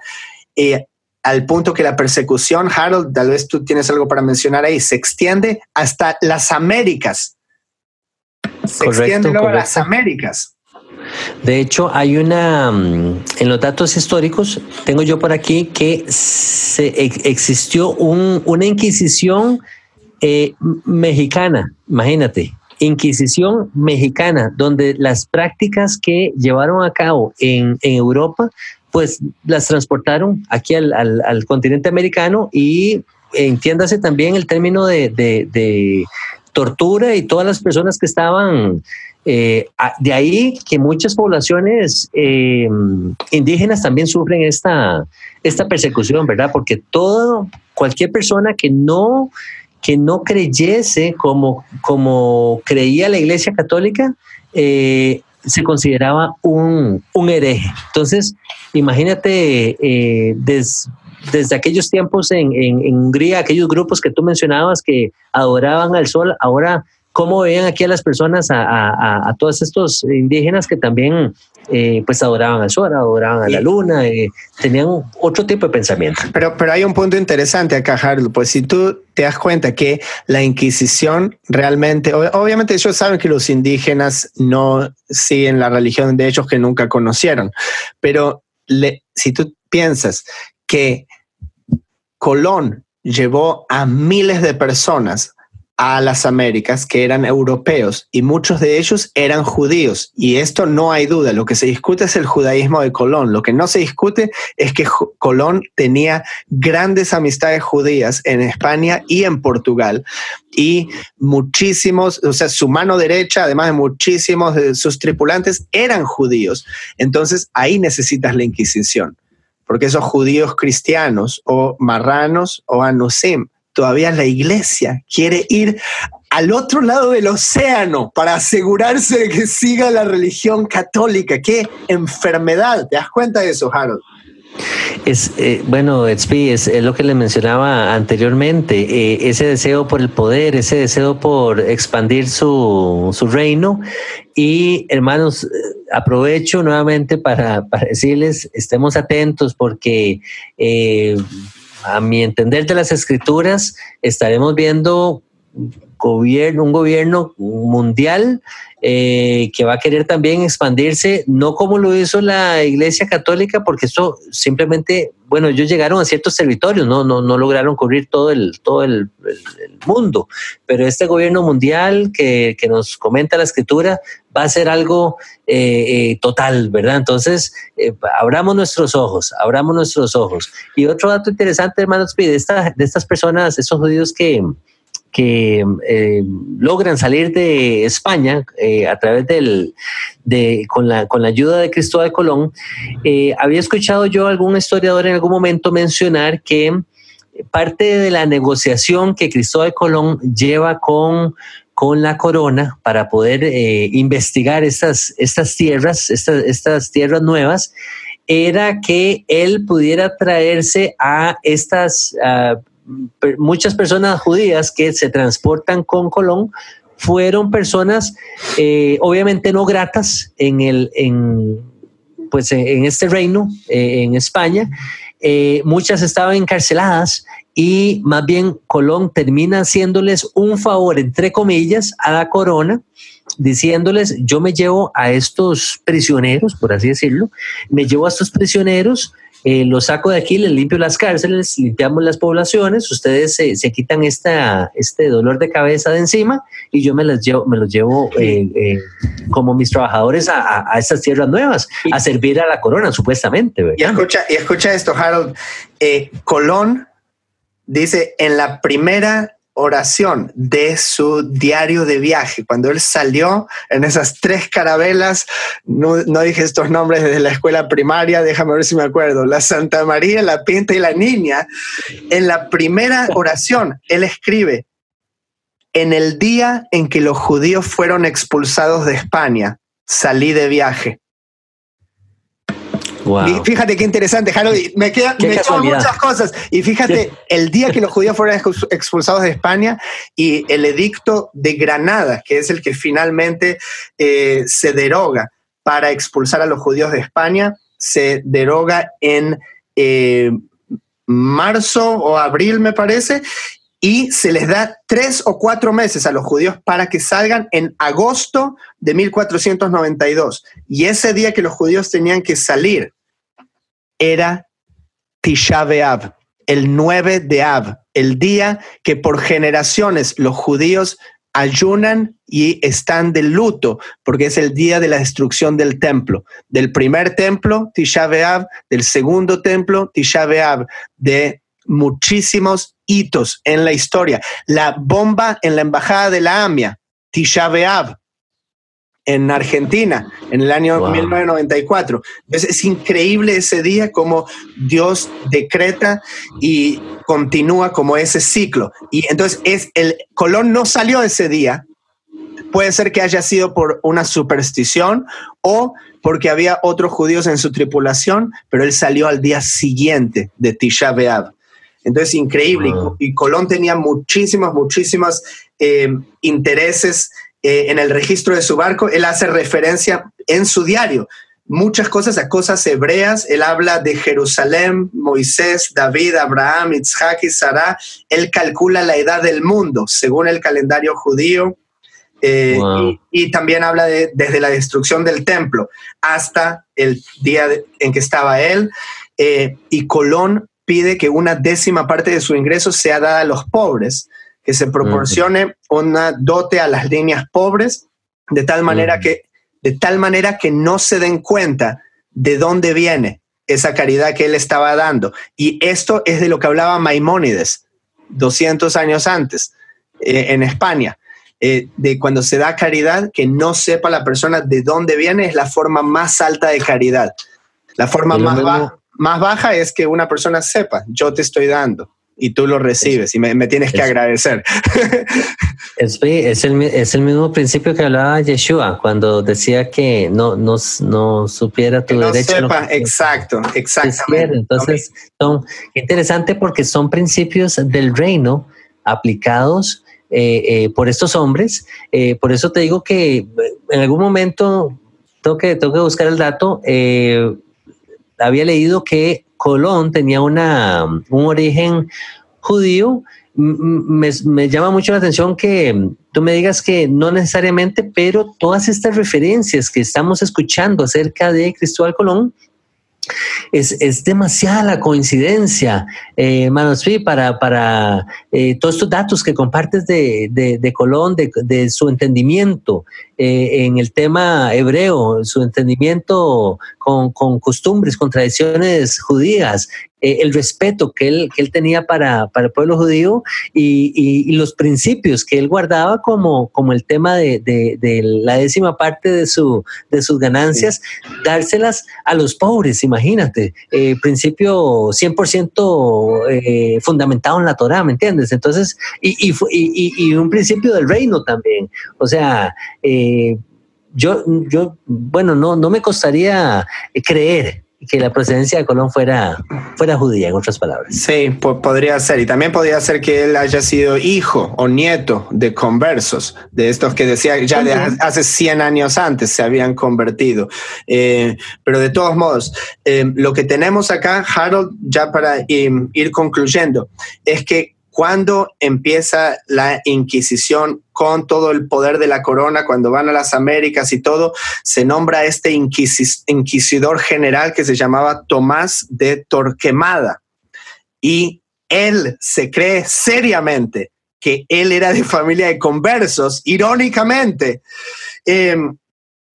al punto que la persecución, Harold, tal vez tú tienes algo para mencionar ahí, se extiende hasta las Américas. Se extiende luego a las Américas. De hecho, hay una, mm, en los datos históricos, tengo yo por aquí que se existió una inquisición eh, mexicana, imagínate, Inquisición mexicana, donde las prácticas que llevaron a cabo en, Europa pues las transportaron aquí al, continente americano y entiéndase también el término de, tortura y todas las personas que estaban eh, de ahí que muchas poblaciones eh, indígenas también sufren esta, esta persecución, ¿verdad? Porque todo, cualquier persona que no, que no creyese como, como creía la Iglesia Católica, eh, se consideraba un, un hereje. Entonces, imagínate eh, desde aquellos tiempos en, en, Hungría, aquellos grupos que tú mencionabas que adoraban al sol, ahora cómo veían aquí a las personas, a, a, a todos estos indígenas que también eh, pues adoraban al sol, adoraban a la luna, eh, tenían otro tipo de pensamiento. Pero, pero hay un punto interesante acá, Harold, pues si tú te das cuenta que la Inquisición realmente, obviamente ellos saben que los indígenas no siguen la religión de ellos que nunca conocieron, pero si tú piensas que Colón llevó a miles de personas a las Américas que eran europeos y muchos de ellos eran judíos. Y esto no hay duda, lo que se discute es el judaísmo de Colón. Lo que no se discute es que Colón tenía grandes amistades judías en España y en Portugal. Y muchísimos, o sea, su mano derecha, además de muchísimos de sus tripulantes, eran judíos. Entonces ahí necesitas la Inquisición, porque esos judíos cristianos o marranos o anusim todavía la iglesia quiere ir al otro lado del océano para asegurarse de que siga la religión católica. ¡Qué enfermedad! ¿Te das cuenta de eso, Harold? Es eh, bueno, es, es, lo que le mencionaba anteriormente, eh, ese deseo por el poder, ese deseo por expandir su, su reino. Y hermanos, eh, aprovecho nuevamente para decirles, estemos atentos porque a mi entender de las escrituras, estaremos viendo gobierno, un gobierno mundial eh, que va a querer también expandirse, no como lo hizo la Iglesia Católica, porque esto simplemente, bueno, ellos llegaron a ciertos territorios, no, no, no lograron cubrir todo el, todo el, mundo, pero este gobierno mundial que, que, nos comenta la Escritura va a ser algo eh, eh, total, ¿verdad? Entonces, abramos nuestros ojos, abramos nuestros ojos. Y otro dato interesante, hermanos, de, esta, de estas personas, estos judíos que que eh, logran salir de España eh, a través del, de, con, la, con la ayuda de Cristóbal Colón, eh, había escuchado yo algún historiador en algún momento mencionar que parte de la negociación que Cristóbal Colón lleva con, con la corona para poder investigar estas, estas tierras, estas, estas tierras nuevas, era que él pudiera traerse a estas muchas personas judías que se transportan con Colón fueron personas eh, obviamente no gratas en, el, en, pues en este reino, eh, en España. Eh, muchas estaban encarceladas y más bien Colón termina haciéndoles un favor, entre comillas, a la corona, diciéndoles, yo me llevo a estos prisioneros, por así decirlo, me llevo a estos prisioneros eh, los saco de aquí, les limpio las cárceles, limpiamos las poblaciones, ustedes se, se quitan esta, este dolor de cabeza de encima y yo me, las llevo, me los llevo eh, eh, como mis trabajadores a, a, estas tierras nuevas, a servir a la corona, supuestamente. Y escucha, y escucha esto, Harold. Colón dice, en la primera oración de su diario de viaje. Cuando él salió en esas tres carabelas, no, dije estos nombres desde la escuela primaria, déjame ver si me acuerdo, la Santa María, la Pinta y la Niña. En la primera oración, él escribe, en el día en que los judíos fueron expulsados de España, salí de viaje. Y fíjate qué interesante, Harold. Me quedan muchas cosas. Y fíjate, el día que los judíos fueron expulsados de España y el edicto de Granada, que es el que finalmente eh, se deroga para expulsar a los judíos de España, se deroga en eh, marzo o abril, me parece, y se les da tres o cuatro meses a los judíos para que salgan en agosto de 1492. Y ese día que los judíos tenían que salir era Tisha B'Av, el 9 de Av, el día que por generaciones los judíos ayunan y están de luto, porque es el día de la destrucción del templo. Del primer templo, Tisha B'Av, del segundo templo, Tisha B'Av, de muchísimos hitos en la historia. La bomba en la embajada de la AMIA, Tisha B'Av, en Argentina en el año 1994. es increíble ese día como Dios decreta y continúa como ese ciclo. Y entonces es el Colón no salió ese día. Puede ser que haya sido por una superstición o porque había otros judíos en su tripulación, pero él salió al día siguiente de Tisha B'Av. Entonces, increíble. Y, Colón tenía muchísimos, muchísimos eh, intereses eh, en el registro de su barco. Él hace referencia en su diario muchas cosas a cosas hebreas. Él habla de Jerusalén, Moisés, David, Abraham, Isaac y Sarah. Él calcula la edad del mundo según el calendario judío. Eh, y, también habla de, desde la destrucción del templo hasta el día en que estaba él. y Colón pide que una décima parte de su ingreso sea dada a los pobres, que se proporcione una dote a las líneas pobres, de tal manera que de tal manera que no se den cuenta de dónde viene esa caridad que él estaba dando. Y esto es de lo que hablaba Maimónides 200 años antes eh, en España. Eh, de cuando se da caridad, que no sepa la persona de dónde viene, es la forma más alta de caridad. La forma más baja, más baja es que una persona sepa, yo te estoy dando y tú lo recibes y me, tienes que agradecer. Es, es, el, es, el, mismo principio que hablaba Yeshua cuando decía que no, no, no supiera tu no derecho. Sepa, exacto, exactamente. Entonces, son interesante porque son principios del reino aplicados eh, eh, por estos hombres. Eh, por eso te digo que en algún momento tengo que, tengo que buscar el dato había leído que Colón tenía una, un origen judío. Me, me, llama mucho la atención que tú me digas que no necesariamente, pero todas estas referencias que estamos escuchando acerca de Cristóbal Colón es, es, demasiada la coincidencia, eh, para, para eh, todos estos datos que compartes de, de, Colón, de, de, su entendimiento eh, en el tema hebreo, su entendimiento con, con costumbres, con tradiciones judías, eh, el respeto que él, que él tenía para, para el pueblo judío y, y, los principios que él guardaba como, como el tema de, de, de la décima parte de, su, de sus ganancias, dárselas a los pobres, imagínate, eh, principio 100% eh, fundamentado en la Torah, ¿me entiendes? Entonces, y, y, y, un principio del reino también, o sea, eh, yo, yo, bueno, no, no me costaría creer que la procedencia de Colón fuera, fuera judía, en otras palabras. Sí, podría ser. Y también podría ser que él haya sido hijo o nieto de conversos, de estos que decía ya de hace 100 años antes se habían convertido. Eh, pero de todos modos, eh, lo que tenemos acá, Harold, ya para ir concluyendo, es que cuando empieza la Inquisición con todo el poder de la corona, cuando van a las Américas y todo, se nombra este inquisidor general que se llamaba Tomás de Torquemada. Y él se cree seriamente que él era de familia de conversos, irónicamente. Em,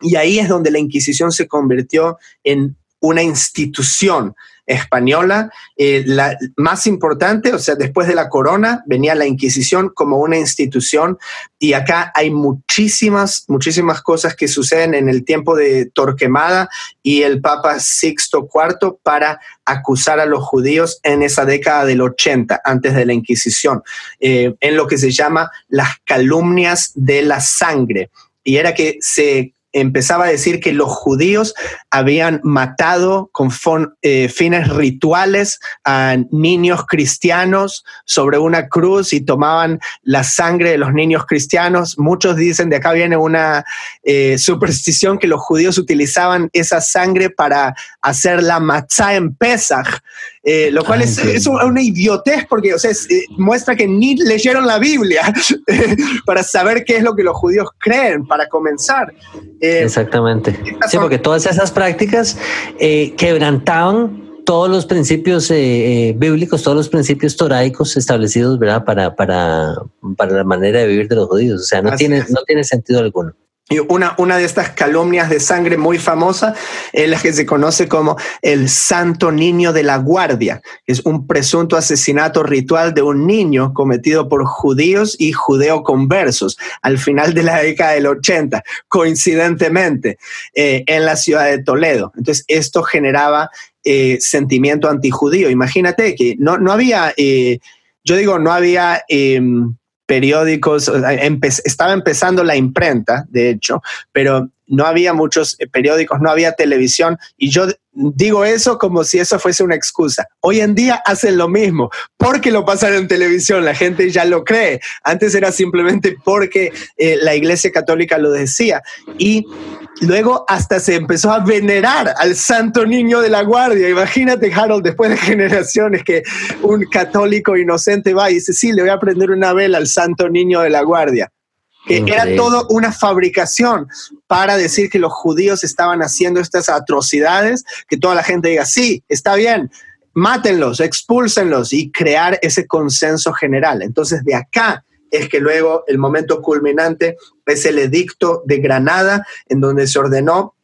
y ahí es donde la Inquisición se convirtió en una institución española. Eh, la más importante, o sea, después de la corona, venía la Inquisición como una institución y acá hay muchísimas, muchísimas cosas que suceden en el tiempo de Torquemada y el Papa Sixto IV para acusar a los judíos en esa década del 80, antes de la Inquisición, eh, en lo que se llama las calumnias de la sangre. Y era que se empezaba a decir que los judíos habían matado con eh, fines rituales a niños cristianos sobre una cruz y tomaban la sangre de los niños cristianos. Muchos dicen, de acá viene una eh, superstición que los judíos utilizaban esa sangre para hacer la matzah en Pesach, eh, lo cual ah, es, una idiotez porque o sea, muestra que ni leyeron la Biblia para saber qué es lo que los judíos creen, para comenzar. Eh, Exactamente. Sí, porque todas esas prácticas eh, quebrantaban todos los principios eh, bíblicos, todos los principios toraicos establecidos, ¿verdad? Para, para, para la manera de vivir de los judíos. O sea, no, tiene, no tiene sentido alguno. Y una, una de estas calumnias de sangre muy famosa es la que se conoce como el Santo Niño de la Guardia. Es un presunto asesinato ritual de un niño cometido por judíos y judeoconversos al final de la década del 80, coincidentemente, eh, en la ciudad de Toledo. Entonces, esto generaba eh, sentimiento antijudío. Imagínate que no, no había, eh, yo digo, no había periódicos, estaba empezando la imprenta, de hecho, pero no había muchos eh, periódicos, no había televisión y yo digo eso como si eso fuese una excusa. Hoy en día hacen lo mismo, porque lo pasan en televisión, la gente ya lo cree. Antes era simplemente porque eh, la Iglesia Católica lo decía. Y luego hasta se empezó a venerar al Santo Niño de la Guardia. Imagínate, Harold, después de generaciones que un católico inocente va y dice, sí, le voy a prender una vela al Santo Niño de la Guardia que era todo una fabricación para decir que los judíos estaban haciendo estas atrocidades, que toda la gente diga, sí, está bien, mátenlos, expúlsenlos y crear ese consenso general. Entonces, de acá es que luego el momento culminante es el edicto de Granada, en donde se ordenó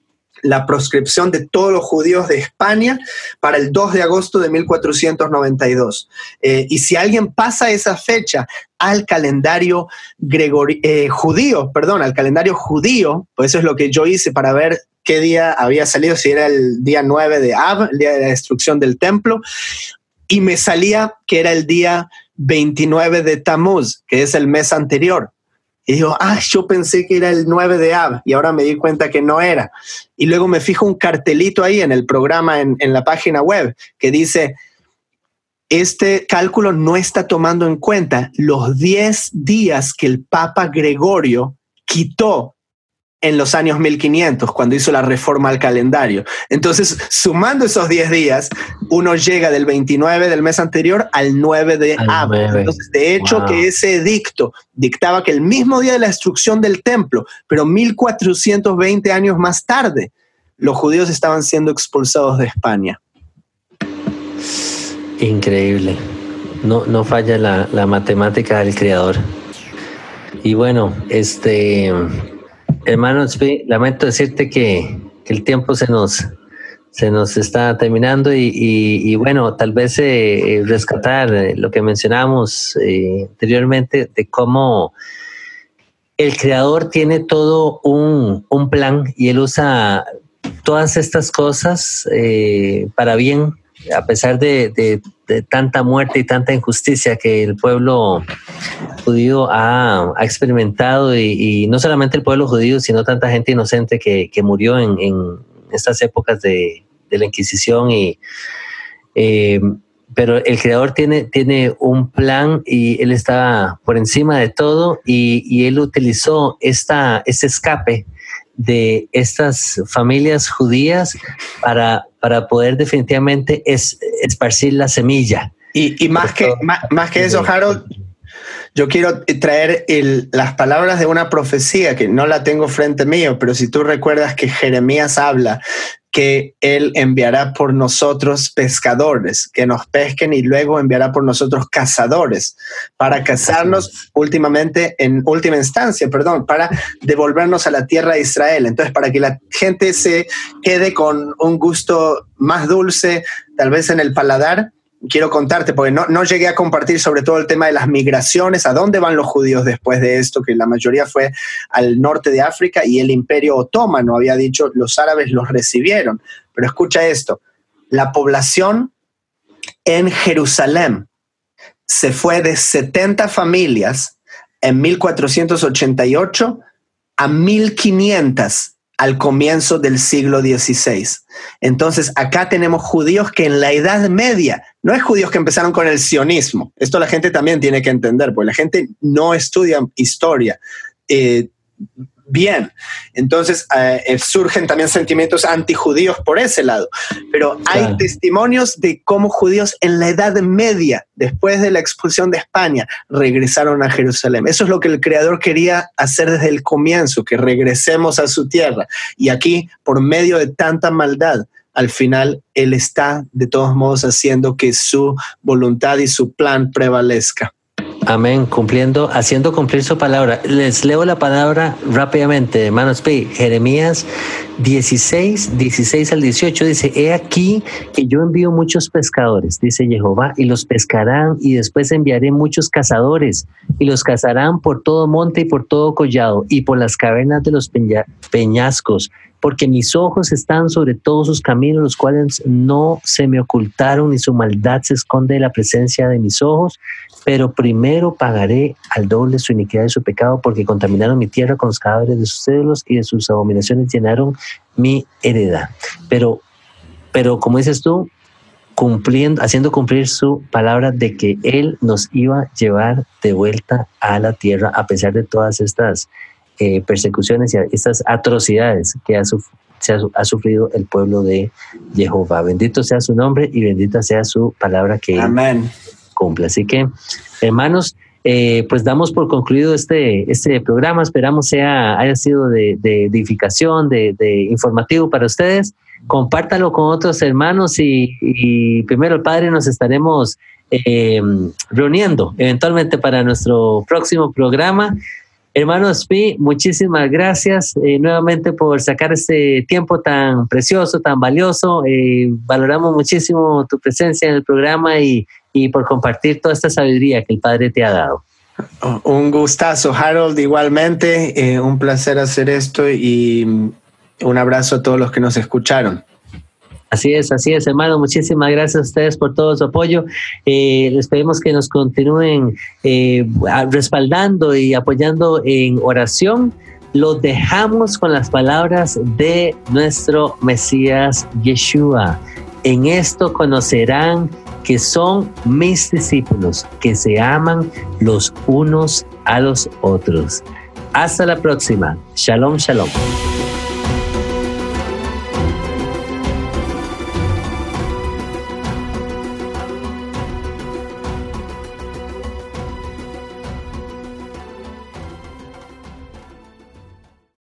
la proscripción de todos los judíos de España para el 2 de agosto de 1492. Eh, y si alguien pasa esa fecha al calendario eh, judío, perdón, al calendario judío, pues eso es lo que yo hice para ver qué día había salido, si era el día 9 de Ab, el día de la destrucción del templo, y me salía que era el día 29 de Tammuz, que es el mes anterior. Y digo, ah, yo pensé que era el 9 de Ab y ahora me di cuenta que no era. Y luego me fijo un cartelito ahí en el programa, en, en la página web, que dice, este cálculo no está tomando en cuenta los 10 días que el Papa Gregorio quitó en los años 1500, cuando hizo la reforma al calendario. Entonces, sumando esos 10 días, uno llega del 29 del mes anterior al 9 de abril. Entonces, de hecho, que ese edicto dictaba que el mismo día de la destrucción del templo, pero 1420 años más tarde, los judíos estaban siendo expulsados de España. Increíble. No, no falla la, la matemática del creador. Y bueno, este Hermano, lamento decirte que, el tiempo se nos, se nos está terminando y, bueno, tal vez eh, eh, rescatar eh, lo que mencionamos anteriormente de cómo el creador tiene todo un, un plan y él usa todas estas cosas para bien a pesar de, tanta muerte y tanta injusticia que el pueblo judío ha, experimentado, y, no solamente el pueblo judío, sino tanta gente inocente que, murió en, estas épocas de, la Inquisición, y, eh, pero el Creador tiene, tiene un plan y Él está por encima de todo, y, Él utilizó esta, este escape de estas familias judías para, para poder definitivamente es, esparcir la semilla. Y, más, que, más, que eso, Harold, yo quiero traer las palabras de una profecía que no la tengo frente mío, pero si tú recuerdas que Jeremías habla que Él enviará por nosotros pescadores, que nos pesquen y luego enviará por nosotros cazadores, para cazarnos últimamente, en última instancia, perdón, para devolvernos a la tierra de Israel. Entonces, para que la gente se quede con un gusto más dulce, tal vez en el paladar, quiero contarte, porque no, llegué a compartir sobre todo el tema de las migraciones, a dónde van los judíos después de esto, que la mayoría fue al norte de África y el imperio otomano había dicho, los árabes los recibieron. Pero escucha esto, la población en Jerusalén se fue de 70 familias en 1488 a 1500 al comienzo del siglo XVI. Entonces, acá tenemos judíos que en la Edad Media, no es judíos que empezaron con el sionismo, esto la gente también tiene que entender, porque la gente no estudia historia. Eh, bien. Entonces eh, eh, surgen también sentimientos antijudíos por ese lado. Pero hay testimonios de cómo judíos en la Edad Media, después de la expulsión de España, regresaron a Jerusalén. Eso es lo que el Creador quería hacer desde el comienzo, que regresemos a su tierra. Y aquí, por medio de tanta maldad, al final Él está de todos modos haciendo que su voluntad y su plan prevalezca. Amén, cumpliendo, haciendo cumplir su palabra. Les leo la palabra rápidamente, hermanos P. Jeremías 16, 16 al 18 dice, he aquí que yo envío muchos pescadores, dice Jehová, y los pescarán y después enviaré muchos cazadores y los cazarán por todo monte y por todo collado y por las cavernas de los peñascos porque mis ojos están sobre todos sus caminos, los cuales no se me ocultaron, y su maldad se esconde de la presencia de mis ojos, pero primero pagaré al doble su iniquidad y su pecado, porque contaminaron mi tierra con los cadáveres de sus celos y de sus abominaciones llenaron mi heredad. Pero, pero como dices tú, cumpliendo, haciendo cumplir su palabra de que Él nos iba a llevar de vuelta a la tierra a pesar de todas estas eh, persecuciones y estas atrocidades que ha, ha, sufrido el pueblo de Jehová. Bendito sea su nombre y bendita sea su palabra que Amén. cumple. Así que, hermanos, eh, pues damos por concluido este, este programa. Esperamos sea, haya sido de, edificación, de, informativo para ustedes. Compártalo con otros hermanos y, primero el Padre nos estaremos eh, reuniendo eventualmente para nuestro próximo programa. Hermano Spi, muchísimas gracias eh, nuevamente por sacar este tiempo tan precioso, tan valioso. Eh, valoramos muchísimo tu presencia en el programa y, y por compartir toda esta sabiduría que el Padre te ha dado. Un gustazo, Harold, igualmente. Eh, un placer hacer esto y un abrazo a todos los que nos escucharon. Así es, así es, hermano. Muchísimas gracias a ustedes por todo su apoyo. Eh, les pedimos que nos continúen eh, respaldando y apoyando en oración. Los dejamos con las palabras de nuestro Mesías Yeshua. En esto conocerán que son mis discípulos, que se aman los unos a los otros. Hasta la próxima. Shalom, shalom.